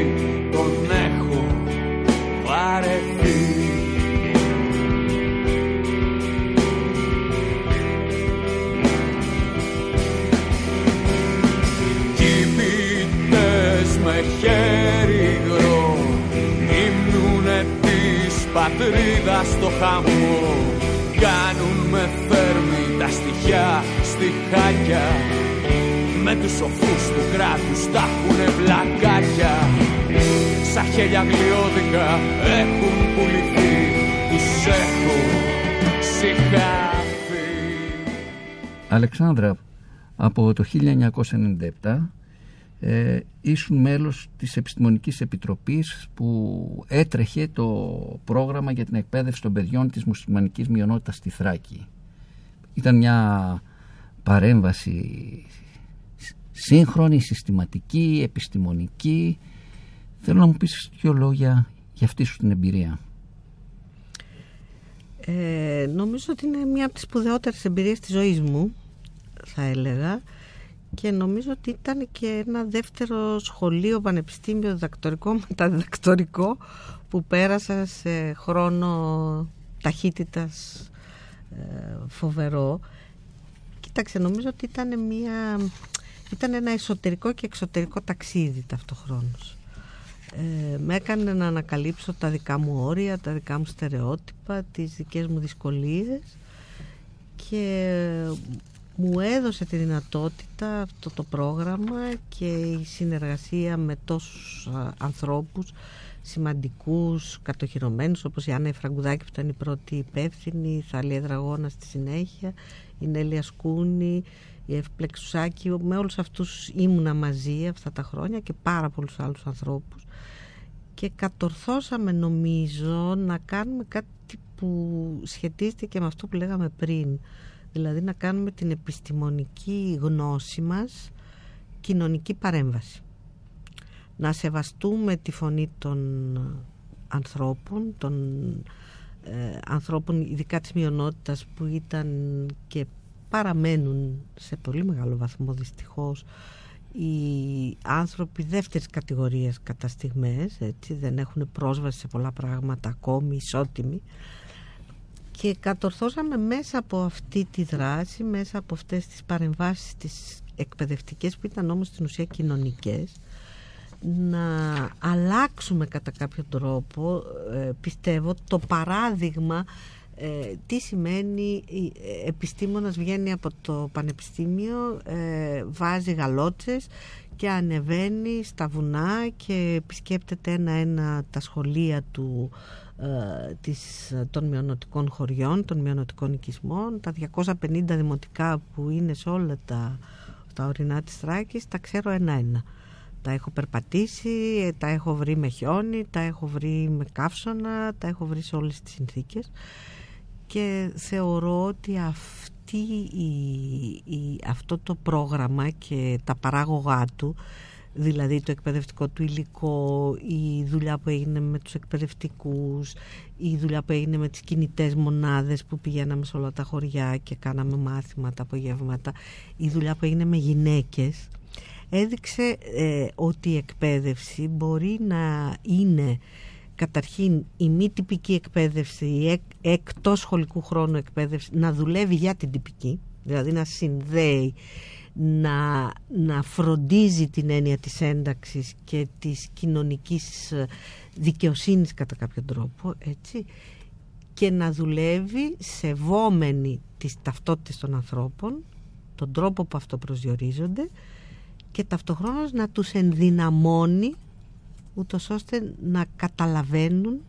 σαν χέλια γλιώδικα έχουν πουληθεί τους έχω συγχαθεί Αλεξάνδρα, από το 1997 ε, ήσουν μέλος της Επιστημονικής Επιτροπής που έτρεχε το πρόγραμμα για την εκπαίδευση των παιδιών της μουσουλμανικής μειονότητας στη Θράκη. Ήταν μια παρέμβαση σύγχρονη, συστηματική, επιστημονική. Θέλω να μου πεις δύο λόγια για αυτή σου την εμπειρία. Ε, νομίζω ότι είναι μία από τις σπουδαιότερες εμπειρίες της ζωής μου, θα έλεγα. Και νομίζω ότι ήταν και ένα δεύτερο σχολείο, πανεπιστήμιο, διδακτορικό, [LAUGHS] μεταδιδακτορικό που πέρασα σε χρόνο ταχύτητας ε, φοβερό. Κοίταξε, νομίζω ότι ήταν, μια, ήταν ένα εσωτερικό και εξωτερικό ταξίδι ταυτοχρόνως. Ε, με έκανε να ανακαλύψω τα δικά μου όρια, τα δικά μου στερεότυπα, τις δικές μου δυσκολίες και μου έδωσε τη δυνατότητα αυτό το πρόγραμμα και η συνεργασία με τόσους α, ανθρώπους σημαντικούς, κατοχυρωμένους όπως η Άννα Εφραγκουδάκη που ήταν η πρώτη υπεύθυνη, η Θαλία Δραγώνα στη συνέχεια, η Νέλια Σκούνη, η Ευπλεξουσάκη, με όλους αυτούς ήμουνα μαζί αυτά τα χρόνια και πάρα πολλούς άλλους ανθρώπους. Και κατορθώσαμε νομίζω να κάνουμε κάτι που σχετίζεται και με αυτό που λέγαμε πριν. Δηλαδή να κάνουμε την επιστημονική γνώση μας κοινωνική παρέμβαση. Να σεβαστούμε τη φωνή των ανθρώπων των ε, ανθρώπων ειδικά της μειονότητας που ήταν και παραμένουν σε πολύ μεγάλο βαθμό δυστυχώς οι άνθρωποι δεύτερης κατηγορίας κατά στιγμές έτσι, δεν έχουν πρόσβαση σε πολλά πράγματα ακόμη ισότιμοι. Και κατορθώσαμε μέσα από αυτή τη δράση μέσα από αυτές τις παρεμβάσεις τις εκπαιδευτικές που ήταν όμως στην ουσία κοινωνικές να αλλάξουμε κατά κάποιο τρόπο ε, πιστεύω το παράδειγμα ε, τι σημαίνει ε, επιστήμονας βγαίνει από το πανεπιστήμιο ε, βάζει γαλότσες και ανεβαίνει στα βουνά και επισκέπτεται ένα-ένα τα σχολεία του ε, της, των μειονοτικών χωριών, των μειονοτικών οικισμών. Τα 250 δημοτικά που είναι σε όλα τα, τα ορεινά της Θράκης τα ξέρω ένα-ένα. Τα έχω περπατήσει, τα έχω βρει με χιόνι, τα έχω βρει με καύσωνα, τα έχω βρει σε όλες τις συνθήκες και θεωρώ ότι αυτή η, αυτό το πρόγραμμα και τα παράγωγά του δηλαδή το εκπαιδευτικό του υλικό, η δουλειά που έγινε με τους εκπαιδευτικούς, η δουλειά που έγινε με τις κινητές μονάδες που πηγαίναμε σε όλα τα χωριά και κάναμε μάθηματα, απογεύματα, η δουλειά που έγινε με γυναίκες, έδειξε ε, ότι η εκπαίδευση μπορεί να είναι καταρχήν η μη τυπική εκπαίδευση, η εκ, εκτός σχολικού χρόνου εκπαίδευση να δουλεύει για την τυπική, δηλαδή να συνδέει, να, να φροντίζει την έννοια της ένταξης και της κοινωνικής δικαιοσύνης κατά κάποιο τρόπο, έτσι, και να δουλεύει σεβόμενη τις ταυτότητες των ανθρώπων, τον τρόπο που αυτό προσδιορίζονται και ταυτοχρόνως να τους ενδυναμώνει ούτως ώστε να καταλαβαίνουν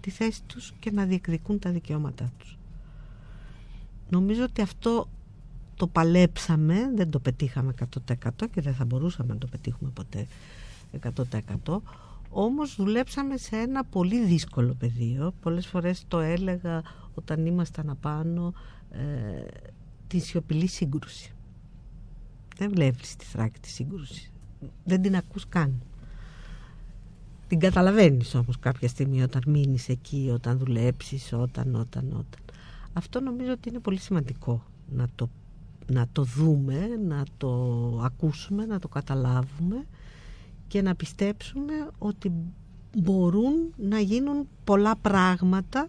τη θέση τους και να διεκδικούν τα δικαιώματά τους. Νομίζω ότι αυτό το παλέψαμε, δεν το πετύχαμε 100% και δεν θα μπορούσαμε να το πετύχουμε ποτέ 100% όμως δουλέψαμε σε ένα πολύ δύσκολο πεδίο πολλές φορές το έλεγα όταν ήμασταν απάνω ε, τη σιωπηλή σύγκρουση. Δεν βλέπεις τη Θράκη τη σύγκρουση. Δεν την ακούς καν. Την καταλαβαίνεις όμως κάποια στιγμή όταν μείνεις εκεί, όταν δουλέψεις, όταν, όταν, όταν. Αυτό νομίζω ότι είναι πολύ σημαντικό να το, να το δούμε, να το ακούσουμε, να το καταλάβουμε και να πιστέψουμε ότι μπορούν να γίνουν πολλά πράγματα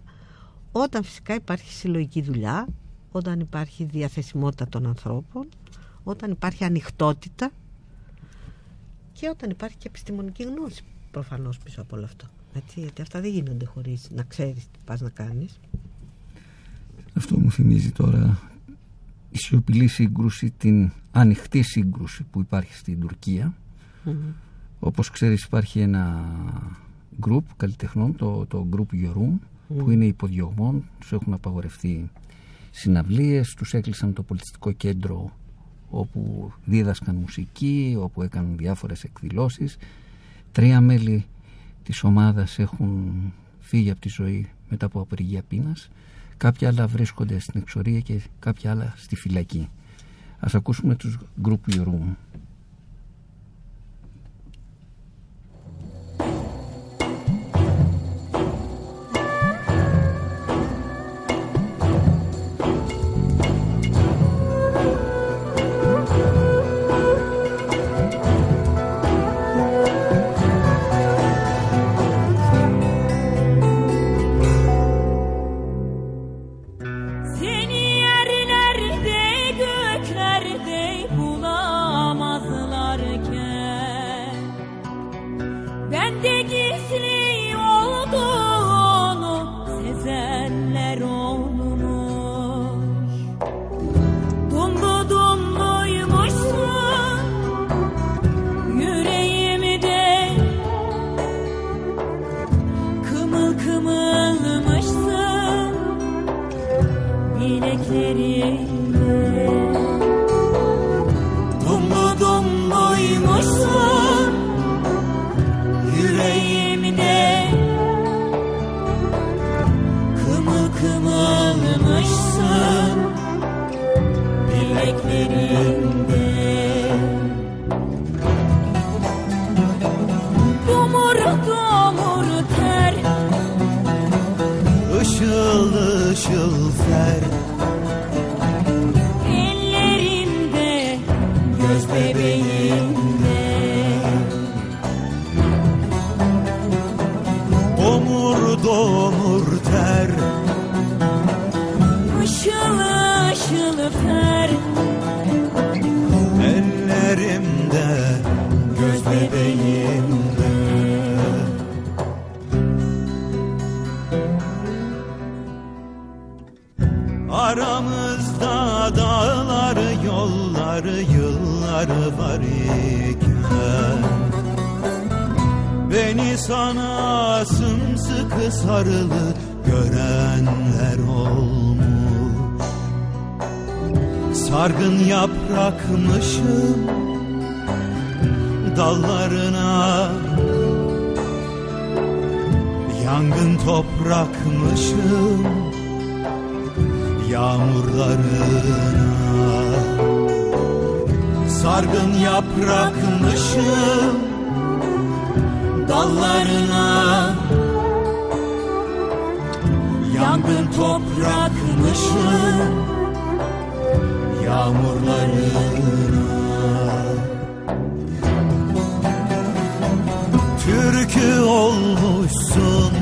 όταν φυσικά υπάρχει συλλογική δουλειά, όταν υπάρχει διαθεσιμότητα των ανθρώπων, όταν υπάρχει ανοιχτότητα και όταν υπάρχει και επιστημονική γνώση προφανώς πίσω από όλο αυτό. Έτσι, γιατί αυτά δεν γίνονται χωρίς να ξέρεις τι πας να κάνεις. Αυτό μου θυμίζει τώρα η σιωπηλή σύγκρουση, την ανοιχτή σύγκρουση που υπάρχει στην τουρκια Όπως ξέρεις υπάρχει ένα γκρουπ καλλιτεχνών, το, το γκρουπ Yorum, που είναι υποδιωγμών, τους έχουν απαγορευτεί συναυλίες, τους έκλεισαν το πολιτιστικό κέντρο όπου δίδασκαν μουσική, όπου έκαναν διάφορες εκδηλώσεις. Τρία μέλη της ομάδας έχουν φύγει από τη ζωή μετά από απεργία πείνας. Κάποια άλλα βρίσκονται στην εξορία και κάποια άλλα στη φυλακή. Ας ακούσουμε τους Group Room. Sana sımsıkı sarılı görenler olmuş. Sargın yaprakmışım dallarına. Yangın toprakmışım yağmurlarına. Sargın yaprakmışım dallarına. Yangın toprakmışım yağmurlarına. Türkü olmuşsun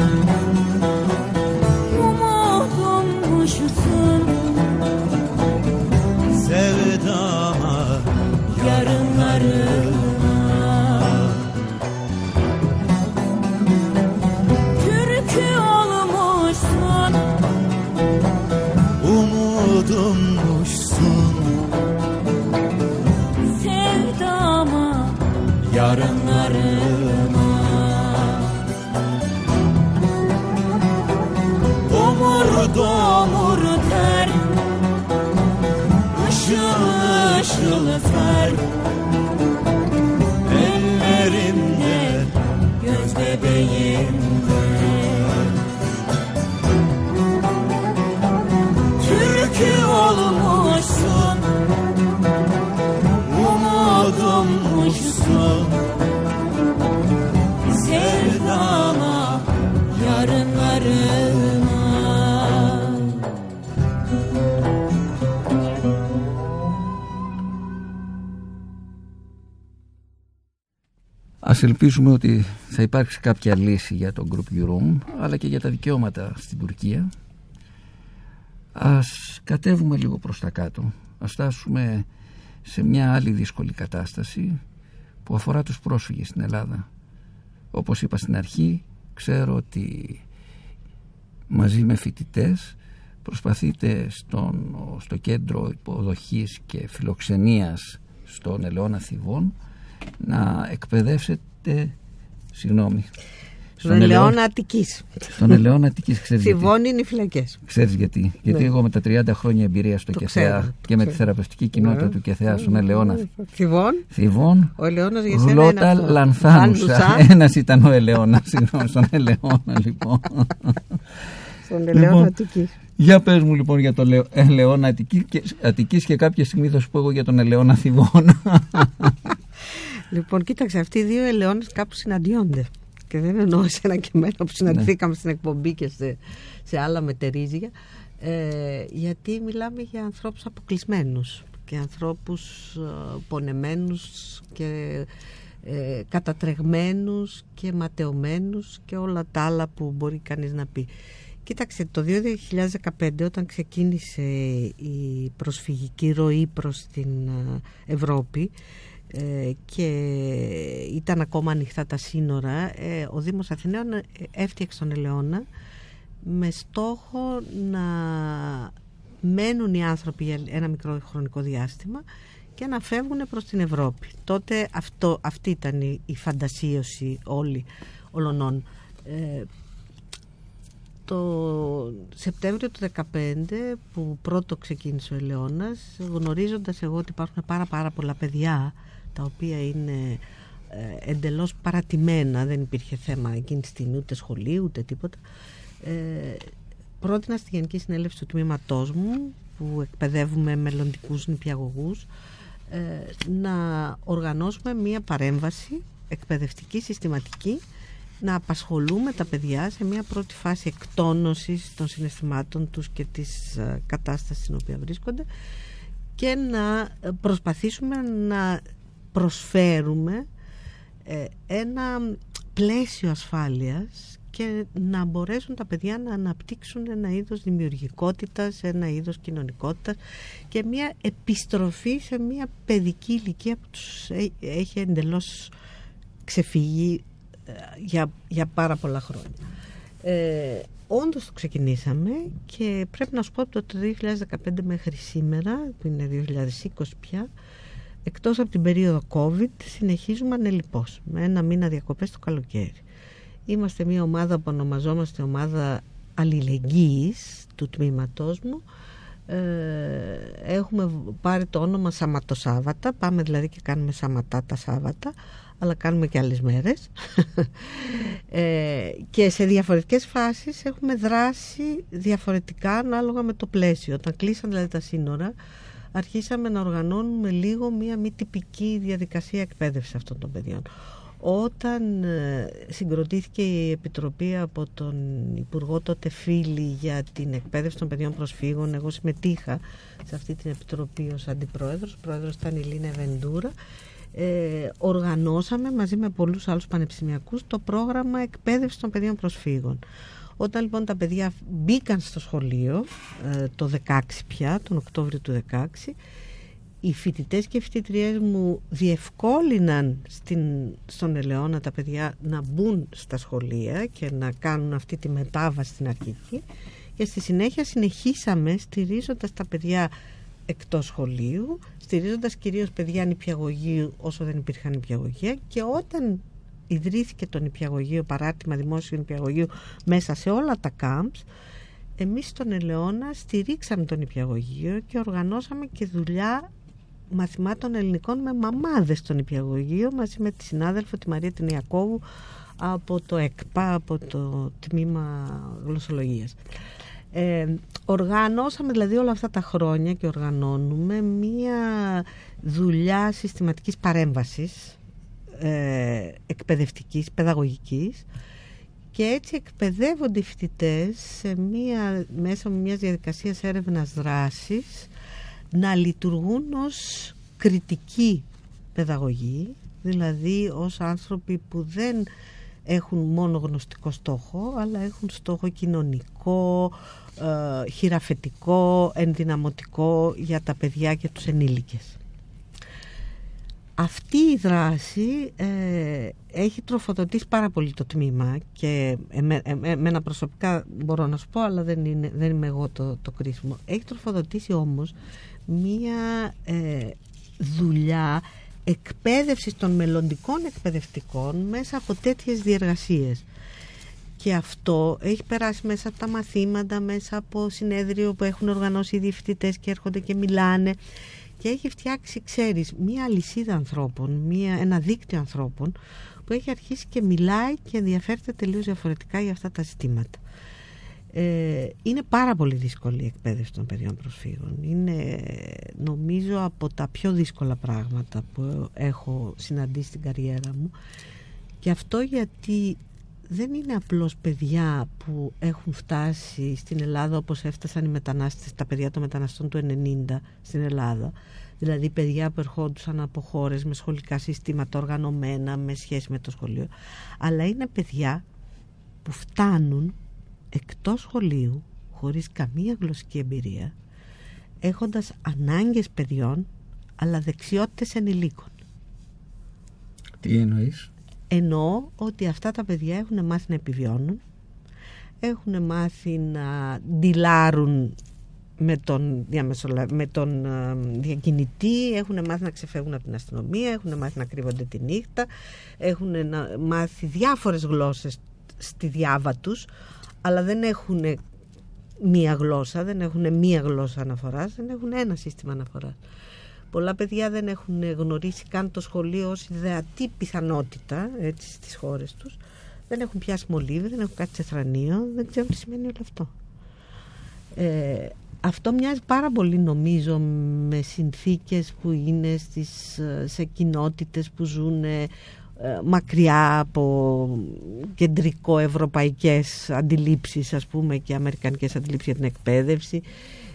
Ας ελπίσουμε ότι θα υπάρξει κάποια λύση για τον Group Room αλλά και για τα δικαιώματα στην Τουρκία. Ας κατέβουμε λίγο προς τα κάτω. Ας φτάσουμε σε μια άλλη δύσκολη κατάσταση που αφορά τους πρόσφυγες στην Ελλάδα. Όπως είπα στην αρχή, ξέρω ότι μαζί με φοιτητές προσπαθείτε στον, στο κέντρο υποδοχής και φιλοξενίας στον Ελαιώνα Θηβών να εκπαιδεύσετε συγγνώμη στον Ελαιώνα Αττικής. Στον Ελαιώνα Αττικής, ξέρεις. Θηβών είναι οι φυλακές. Ξέρεις γιατί. Γιατί ναι. εγώ με τα 30 χρόνια εμπειρία στο ΚΕΘΕΑ και με τη θεραπευτική κοινότητα ναι. του ΚΕΘΕΑ στον Ελαιώνα. Θηβών. Θηβών. Ο Ελαιώνας για σένα. Γλώτα λανθάνουσα. Ένας ήταν ο Ελαιώνας. Συγγνώμη, στον Ελαιώνα λοιπόν. Στον Ελαιώνα λοιπόν, Αττικής. Για πες μου λοιπόν για τον Ελαιώνα Αττικής και, Αττικής και κάποια στιγμή θα σου πω εγώ για τον Ελαιώνα Θηβών. Λοιπόν, κοίταξε, αυτοί οι δύο ελαιώνες κάπου συναντιόνται και δεν εννοώ εσένα και εμένα που συναντηθήκαμε ναι. στην εκπομπή και σε, σε άλλα μετερίζια ε, γιατί μιλάμε για ανθρώπους αποκλεισμένους και ανθρώπους ε, πονεμένους και ε, κατατρεγμένους και ματαιωμένους και όλα τα άλλα που μπορεί κανείς να πει. Κοίταξε, το 2015 όταν ξεκίνησε η προσφυγική ροή προς την ε, Ευρώπη ε, και ήταν ακόμα ανοιχτά τα σύνορα ε, ο Δήμος Αθηναίων ε, έφτιαξε τον Ελαιώνα με στόχο να μένουν οι άνθρωποι για ένα μικρό χρονικό διάστημα και να φεύγουν προς την Ευρώπη. Τότε αυτό, αυτή ήταν η, η φαντασίωση όλη ολονών. Ε, το Σεπτέμβριο του 2015 που πρώτο ξεκίνησε ο Ελαιώνας γνωρίζοντας εγώ ότι υπάρχουν πάρα πάρα πολλά παιδιά τα οποία είναι ε, εντελώς παρατημένα, δεν υπήρχε θέμα εκείνη τη στιγμή ούτε σχολείου ούτε τίποτα. Ε, πρότεινα στη Γενική Συνέλευση του τμήματός μου που εκπαιδεύουμε μελλοντικούς νηπιαγωγούς ε, να οργανώσουμε μία παρέμβαση εκπαιδευτική, συστηματική να απασχολούμε τα παιδιά σε μια πρώτη φάση εκτόνωσης των συναισθημάτων τους και της ε, κατάστασης στην οποία βρίσκονται και να προσπαθήσουμε να προσφέρουμε ε, ένα πλαίσιο ασφάλειας και να μπορέσουν τα παιδιά να αναπτύξουν ένα είδος δημιουργικότητας, ένα είδος κοινωνικότητας και μια επιστροφή σε μια παιδική ηλικία που τους έχει εντελώς ξεφύγει ε, για, για πάρα πολλά χρόνια. Ε, όντως το ξεκινήσαμε και πρέπει να σου πω από το 2015 μέχρι σήμερα, που είναι 2020 πια, εκτός από την περίοδο COVID συνεχίζουμε ανελιπώς με ένα μήνα διακοπές το καλοκαίρι. Είμαστε μια ομάδα που ονομαζόμαστε ομάδα αλληλεγγύης του τμήματός μου. Ε, έχουμε πάρει το όνομα Σαματοσάββατα πάμε δηλαδή και κάνουμε Σαματά τα Σάββατα αλλά κάνουμε και άλλες μέρες. Ε, και σε διαφορετικές φάσεις έχουμε δράσει διαφορετικά ανάλογα με το πλαίσιο. Όταν κλείσαν δηλαδή τα σύνορα αρχίσαμε να οργανώνουμε λίγο μία μη τυπική διαδικασία εκπαίδευσης αυτών των παιδιών. Όταν ε, συγκροτήθηκε η Επιτροπή από τον Υπουργό τότε Φίλη για την εκπαίδευση των παιδιών προσφύγων, εγώ συμμετείχα σε αυτή την Επιτροπή ως Αντιπρόεδρος, ο Πρόεδρος ήταν η Λίνα Βεντούρα, ε, οργανώσαμε μαζί με πολλούς άλλους πανεπιστημιακούς το πρόγραμμα εκπαίδευσης των παιδιών προσφύγων. Όταν λοιπόν τα παιδιά μπήκαν στο σχολείο ε, το 16 πια, τον Οκτώβριο του 16, οι φοιτητές και οι φοιτητριές μου διευκόλυναν στην, στον Ελαιώνα τα παιδιά να μπουν στα σχολεία και να κάνουν αυτή τη μετάβαση στην αρχική. Και στη συνέχεια συνεχίσαμε στηρίζοντας τα παιδιά εκτός σχολείου, στηρίζοντας κυρίως παιδιά νηπιαγωγείου όσο δεν υπήρχαν νηπιαγωγεία. Και όταν ιδρύθηκε το νηπιαγωγείο, παράρτημα δημόσιο νηπιαγωγείο μέσα σε όλα τα camps εμείς στον Ελαιώνα στηρίξαμε το νηπιαγωγείο και οργανώσαμε και δουλειά μαθημάτων ελληνικών με μαμάδες στο νηπιαγωγείο μαζί με τη συνάδελφο τη Μαρία την Ιακώβου από το ΕΚΠΑ, από το τμήμα γλωσσολογίας. Ε, οργανώσαμε δηλαδή όλα αυτά τα χρόνια και οργανώνουμε μία δουλειά συστηματικής παρέμβασης ε, εκπαιδευτικής, παιδαγωγικής και έτσι εκπαιδεύονται οι φοιτητές σε μία, μέσα με μιας διαδικασίας έρευνας δράσης να λειτουργούν ως κριτική παιδαγωγή δηλαδή ως άνθρωποι που δεν έχουν μόνο γνωστικό στόχο αλλά έχουν στόχο κοινωνικό, ε, χειραφετικό, ενδυναμωτικό για τα παιδιά και τους ενήλικες. Αυτή η δράση ε, έχει τροφοδοτήσει πάρα πολύ το τμήμα και εμέ, εμένα προσωπικά μπορώ να σου πω αλλά δεν, είναι, δεν είμαι εγώ το, το κρίσιμο. Έχει τροφοδοτήσει όμως μία ε, δουλειά εκπαίδευσης των μελλοντικών εκπαιδευτικών μέσα από τέτοιες διεργασίες. Και αυτό έχει περάσει μέσα από τα μαθήματα, μέσα από συνέδριο που έχουν οργανώσει οι διευθυντές και έρχονται και μιλάνε και έχει φτιάξει, ξέρεις, μία αλυσίδα ανθρώπων, μία, ένα δίκτυο ανθρώπων που έχει αρχίσει και μιλάει και ενδιαφέρεται τελείως διαφορετικά για αυτά τα ζητήματα. Ε, είναι πάρα πολύ δύσκολη η εκπαίδευση των παιδιών προσφύγων. Είναι νομίζω από τα πιο δύσκολα πράγματα που έχω συναντήσει στην καριέρα μου και αυτό γιατί δεν είναι απλώς παιδιά που έχουν φτάσει στην Ελλάδα όπως έφτασαν οι μετανάστες, τα παιδιά των μεταναστών του 90 στην Ελλάδα. Δηλαδή παιδιά που ερχόντουσαν από χώρες με σχολικά συστήματα οργανωμένα, με σχέση με το σχολείο. Αλλά είναι παιδιά που φτάνουν εκτός σχολείου, χωρίς καμία γλωσσική εμπειρία, έχοντας ανάγκες παιδιών, αλλά δεξιότητες ενηλίκων. Τι εννοείς; Εννοώ ότι αυτά τα παιδιά έχουν μάθει να επιβιώνουν, έχουν μάθει να ντυλάρουν με τον, διαμεσολα... με τον ε, διακινητή, έχουν μάθει να ξεφεύγουν από την αστυνομία, έχουν μάθει να κρύβονται τη νύχτα, έχουν μάθει διάφορες γλώσσες στη διάβα τους, αλλά δεν έχουν μία γλώσσα, δεν έχουν μία γλώσσα αναφοράς, δεν έχουν ένα σύστημα αναφοράς. Πολλά παιδιά δεν έχουν γνωρίσει καν το σχολείο ως ιδεατή πιθανότητα έτσι, στις χώρες τους. Δεν έχουν πιάσει μολύβι, δεν έχουν κάτι σε θρανείο, δεν ξέρουν τι σημαίνει όλο αυτό. Ε, αυτό μοιάζει πάρα πολύ νομίζω με συνθήκες που είναι στις, σε κοινότητες που ζουν ε, μακριά από κεντρικό ευρωπαϊκές αντιλήψεις ας πούμε και αμερικανικές αντιλήψεις για την εκπαίδευση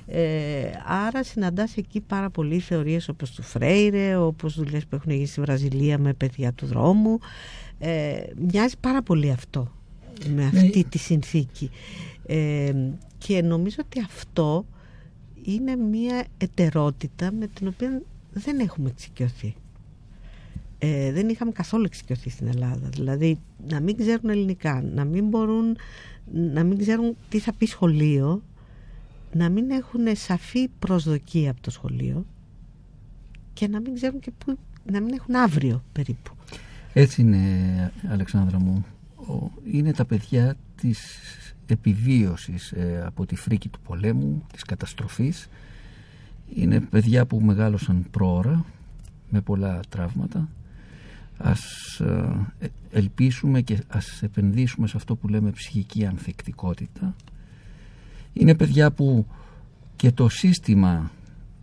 ε, άρα συναντάς εκεί πάρα πολλοί θεωρίες όπως του Φρέιρε όπως δουλειές που έχουν γίνει στη Βραζιλία με παιδιά του δρόμου ε, μοιάζει πάρα πολύ αυτό με Ναι. αυτή τη συνθήκη ε, και νομίζω ότι αυτό είναι μια ετερότητα με την οποία δεν έχουμε εξοικειωθεί ε, δεν είχαμε καθόλου εξοικειωθεί στην Ελλάδα. Δηλαδή να μην ξέρουν ελληνικά, να μην μπορούν, να μην ξέρουν τι θα πει σχολείο, να μην έχουν σαφή προσδοκία από το σχολείο και να μην ξέρουν και που, να μην έχουν αύριο περίπου. Έτσι είναι Αλεξάνδρα μου. Ο- Είναι τα παιδιά της επιβίωσης ε, από τη φρίκη του πολέμου, της καταστροφής. Είναι παιδιά που μεγάλωσαν πρόωρα με πολλά τραύματα. Ας ε, ελπίσουμε και ας επενδύσουμε σε αυτό που λέμε ψυχική ανθεκτικότητα. Είναι παιδιά που και το σύστημα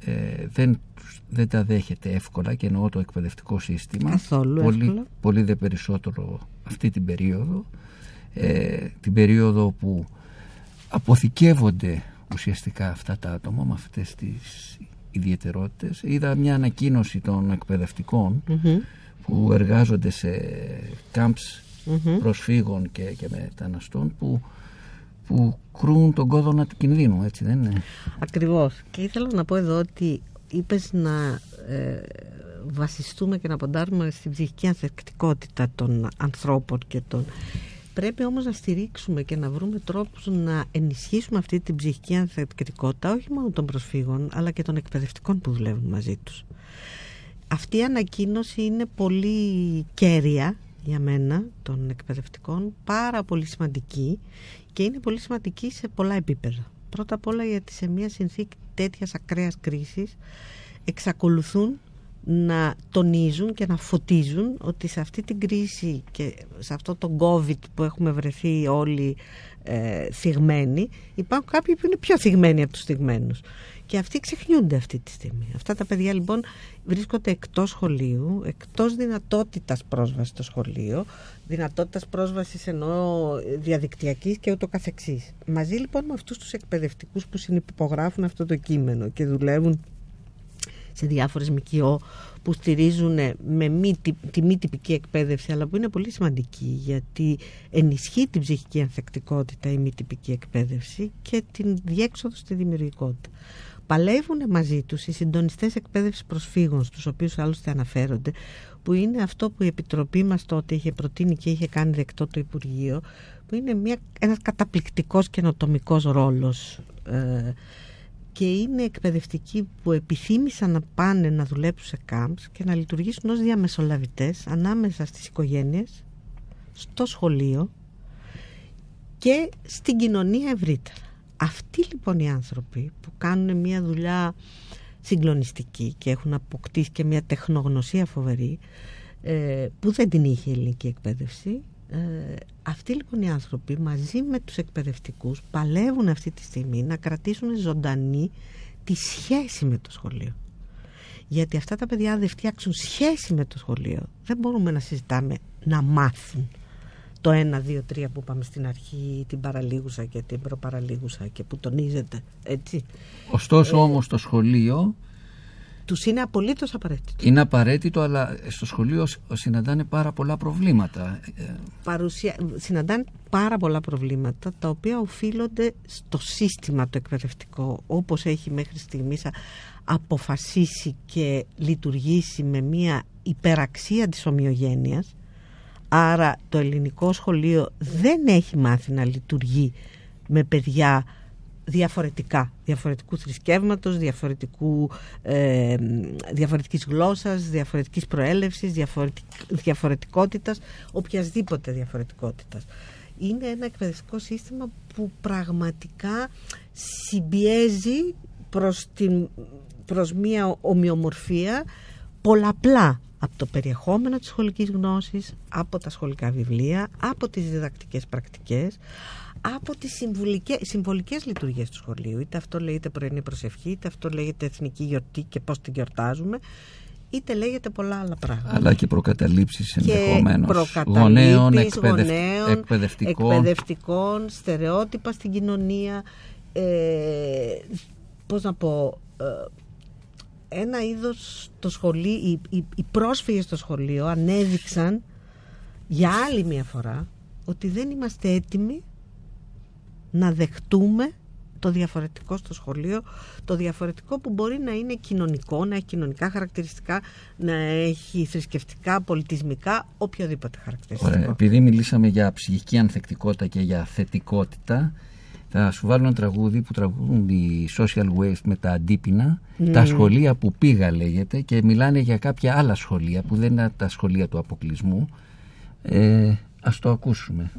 ε, δεν, τους- δεν τα δέχεται εύκολα και εννοώ το εκπαιδευτικό σύστημα. Καθόλου πολύ, εύκολα. πολύ δε περισσότερο αυτή την περίοδο. Ε, την περίοδο που αποθηκεύονται ουσιαστικά αυτά τα άτομα με αυτές τις ιδιαιτερότητες. Είδα μια ανακοίνωση των εκπαιδευτικών Μμμ. που εργάζονται σε camps Μμμ. προσφύγων και, και μεταναστών που, που κρούν τον κόδωνα του κινδύνου, έτσι δεν είναι; Ακριβώς. Και ήθελα να πω εδώ ότι είπες να ε, βασιστούμε και να ποντάρουμε στην ψυχική ανθεκτικότητα των ανθρώπων και των... Πρέπει όμως να στηρίξουμε και να βρούμε τρόπους να ενισχύσουμε αυτή την ψυχική ανθεκτικότητα όχι μόνο των προσφύγων αλλά και των εκπαιδευτικών που δουλεύουν μαζί τους. Αυτή η ανακοίνωση είναι πολύ κέρια για μένα των εκπαιδευτικών, πάρα πολύ σημαντική και είναι πολύ σημαντική σε πολλά επίπεδα. Πρώτα απ' όλα γιατί σε μια συνθήκη τέτοιας ακραίας κρίσης εξακολουθούν να τονίζουν και να φωτίζουν ότι σε αυτή την κρίση και σε αυτό το COVID που έχουμε βρεθεί όλοι ε, θυγμένοι υπάρχουν κάποιοι που είναι πιο θυγμένοι από τους θυγμένους και αυτοί ξεχνιούνται αυτή τη στιγμή. Αυτά τα παιδιά λοιπόν βρίσκονται εκτός σχολείου, εκτός δυνατότητας πρόσβασης στο σχολείο, δυνατότητας πρόσβασης εννοώ διαδικτυακής και ούτω καθεξής. Μαζί λοιπόν με αυτούς τους εκπαιδευτικούς που συνυπογράφουν αυτό το κείμενο και δουλεύουν σε διάφορες ΜΚΟ που στηρίζουν με μη, τη μη τυπική εκπαίδευση αλλά που είναι πολύ σημαντική γιατί ενισχύει την ψυχική ανθεκτικότητα η μη τυπική εκπαίδευση και την διέξοδο στη δημιουργικότητα. Παλεύουν μαζί τους οι συντονιστές εκπαίδευσης προσφύγων στους οποίους άλλωστε αναφέρονται που είναι αυτό που η Επιτροπή μας τότε είχε προτείνει και είχε κάνει δεκτό το Υπουργείο που είναι μια, ένας καταπληκτικός καινοτομικός ρόλος ε, και είναι εκπαιδευτικοί που επιθύμησαν να πάνε να δουλέψουν σε κάμπς και να λειτουργήσουν ως διαμεσολαβητές ανάμεσα στις οικογένειες, στο σχολείο και στην κοινωνία ευρύτερα. Αυτοί λοιπόν οι άνθρωποι που κάνουν μια δουλειά συγκλονιστική και έχουν αποκτήσει και μια τεχνογνωσία φοβερή ε, που δεν την είχε η ελληνική εκπαίδευση ε, αυτοί λοιπόν οι άνθρωποι μαζί με τους εκπαιδευτικούς παλεύουν αυτή τη στιγμή να κρατήσουν ζωντανή τη σχέση με το σχολείο. Γιατί αυτά τα παιδιά δεν φτιάξουν σχέση με το σχολείο δεν μπορούμε να συζητάμε να μάθουν το 1, 2, 3 που είπαμε στην αρχή, την παραλίγουσα και την προπαραλίγουσα και που τονίζεται, έτσι. Ωστόσο ε, όμως το σχολείο τους είναι απολύτως απαραίτητο. Είναι απαραίτητο, αλλά στο σχολείο συναντάνε πάρα πολλά προβλήματα. Παρουσια... Συναντάνε πάρα πολλά προβλήματα, τα οποία οφείλονται στο σύστημα το εκπαιδευτικό, όπως έχει μέχρι στιγμής αποφασίσει και λειτουργήσει με μια υπεραξία της ομοιογένειας. Άρα το ελληνικό σχολείο δεν έχει μάθει να λειτουργεί με παιδιά διαφορετικά, διαφορετικού θρησκεύματος, διαφορετικού, ε, διαφορετικής γλώσσας, διαφορετικής προέλευσης, διαφορετικ, διαφορετικότητας, οποιασδήποτε διαφορετικότητας. Είναι ένα εκπαιδευτικό σύστημα που πραγματικά συμπιέζει προς, την, προς μια ομοιομορφία πολλαπλά από το περιεχόμενο της σχολικής γνώσης, από τα σχολικά βιβλία, από τις διδακτικές πρακτικές, από τις συμβολικές λειτουργίες του σχολείου. Είτε αυτό λέγεται πρωινή προσευχή, είτε αυτό λέγεται εθνική γιορτή και πώς την γιορτάζουμε, είτε λέγεται πολλά άλλα πράγματα. Αλλά και προκαταλήψεις ενδεχομένως γονέων, εκπαιδευ... εκπαιδευτικών. εκπαιδευτικών, στερεότυπα στην κοινωνία. Ε, πώς να πω... Ε, ένα είδος το σχολείο, οι, οι, οι πρόσφυγες στο σχολείο ανέδειξαν για άλλη μια φορά ότι δεν είμαστε έτοιμοι να δεχτούμε το διαφορετικό στο σχολείο, το διαφορετικό που μπορεί να είναι κοινωνικό, να έχει κοινωνικά χαρακτηριστικά, να έχει θρησκευτικά, πολιτισμικά, οποιοδήποτε χαρακτηριστικό. Ωραία. Επειδή μιλήσαμε για ψυχική ανθεκτικότητα και για θετικότητα, θα σου βάλω ένα τραγούδι που τραγουδούν οι Social Waste με τα αντίπεινα. Ναι. Τα σχολεία που πήγα λέγεται και μιλάνε για κάποια άλλα σχολεία που δεν είναι τα σχολεία του αποκλεισμού. Ε, ας το ακούσουμε.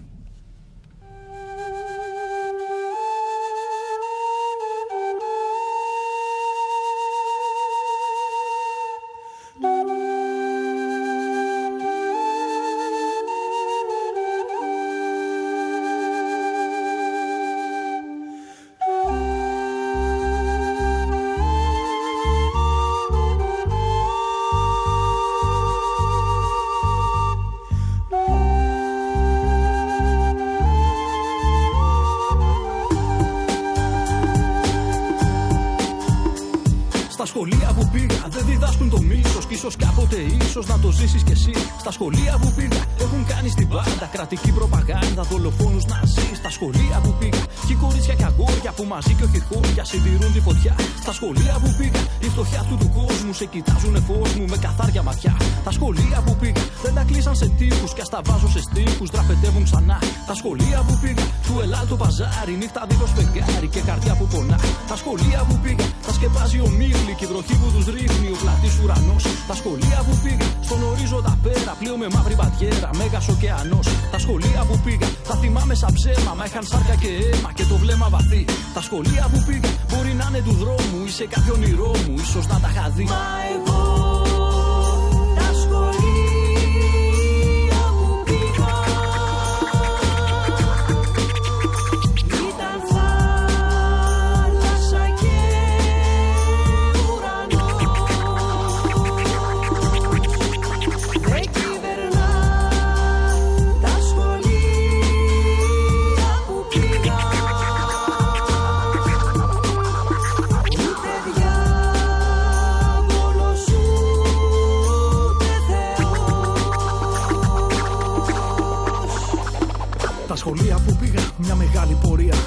Σε κοιτάζουν φως μου με καθάρια ματιά. Τα σχολεία που πήγα δεν τα κλείσαν σε τείχους και στα βάζω σε στίχους. Δραπετεύουν ξανά. Τα σχολεία που πήγα του ελάλ το παζάρι. Νύχτα δίχω φεγγάρι και καρδιά που πονά. Τα σχολεία που πήγα τα σκεπάζει ο μίλη και η βροχή που τους ρίχνει ο πλατής ουρανός. Τα σχολεία που πήγα στον ορίζοντα πέρα πλοίο με μαύρη μπατιέρα. Μέγας ωκεανός. Τα σχολεία που πήγα θα θυμάμαι σαν ψέμα. Μα είχαν σάρκα και αίμα και το βλέμμα βαθύ. Τα σχολεία που πήγα μπορεί να είναι του δρόμου ή σε κάποιο όνειρό μου. ίσω να τα είχα δει. σχολεία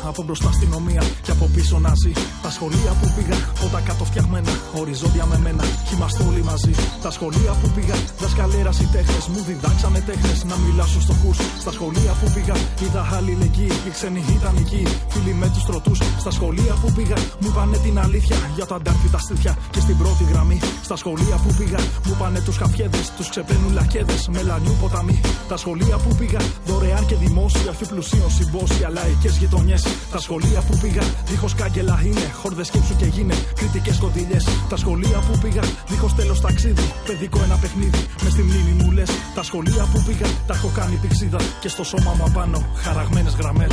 Από μπροστά αστυνομία και από πίσω να ζει. Τα σχολεία που πήγα, όταν κάτω φτιαγμένα. Οριζόντια με μένα, είμαστε όλοι μαζί. Τα σχολεία που πήγα, δασκαλέρα οι τέχνες. Μου διδάξανε τέχνες να μιλάσω στο κουρ. Στα σχολεία που πήγα, είδα αλληλεγγύη. Οι ξένοι ήταν εκεί, φίλοι με τους τροτούς. Στα σχολεία που πήγα, μου είπανε την αλήθεια για το αντάρτη τα στήθια. Και στην πρώτη γραμμή, στα σχολεία που πήγα, μου είπανε τους χαφιέδε, τους ξεπένουν λακέδες. Μελανιού ποταμί. Τα σχολεία που πήγα, δωρεάν και δημόσια. Όχι πλουσίων συμπόσια, λαϊκές γειτονιές. Τα σχολεία που πήγα, δίχως κάγκελα είναι. Χόρδες σκέψου και γίνε, κριτικές κοντιλιές. Τα σχολεία που πήγα, δίχως τέλος ταξίδι. Παιδικό ένα παιχνίδι, μες στη μνήμη μου λες. Τα σχολεία που πήγα, τα έχω κάνει πηξίδα. Και στο σώμα μου απάνω, χαραγμένες γραμμές.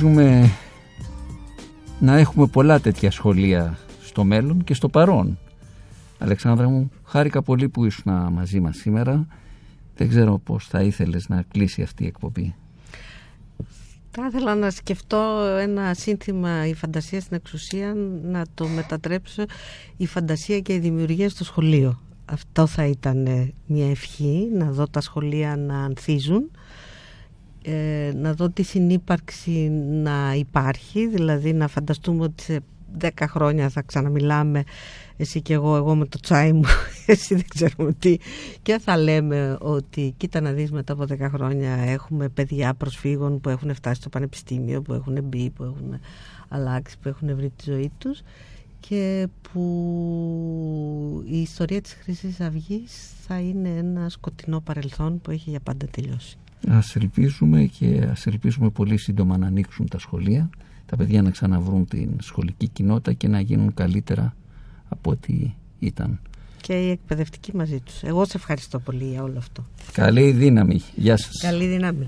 Ελπίζουμε να έχουμε πολλά τέτοια σχολεία στο μέλλον και στο παρόν. Αλεξάνδρα μου, χάρηκα πολύ που ήσουν μαζί μας σήμερα. Δεν ξέρω πώς θα ήθελες να κλείσει αυτή η εκπομπή. Θα ήθελα να σκεφτώ ένα σύνθημα «Η φαντασία στην εξουσία» να το μετατρέψω «Η φαντασία και η δημιουργία στο σχολείο». Αυτό θα ήταν ε, μια ευχή, να δω τα σχολεία να ανθίζουν, ε, να δω τη συνύπαρξη να υπάρχει, δηλαδή να φανταστούμε ότι σε 10 χρόνια θα ξαναμιλάμε εσύ και εγώ, εγώ με το τσάι μου, [LAUGHS] εσύ δεν ξέρουμε τι και θα λέμε ότι κοίτα να δεις μετά από 10 χρόνια έχουμε παιδιά προσφύγων που έχουν φτάσει στο πανεπιστήμιο, που έχουν μπει, που έχουν αλλάξει, που έχουν βρει τη ζωή τους και που η ιστορία της Χρυσής Αυγής θα είναι ένα σκοτεινό παρελθόν που έχει για πάντα τελειώσει. Ας ελπίζουμε και ας ελπίζουμε πολύ σύντομα να ανοίξουν τα σχολεία, τα παιδιά να ξαναβρούν την σχολική κοινότητα και να γίνουν καλύτερα από ό,τι ήταν. Και οι εκπαιδευτικοί μαζί τους. Εγώ σε ευχαριστώ πολύ για όλο αυτό. Καλή δύναμη. Γεια σας. Καλή δύναμη.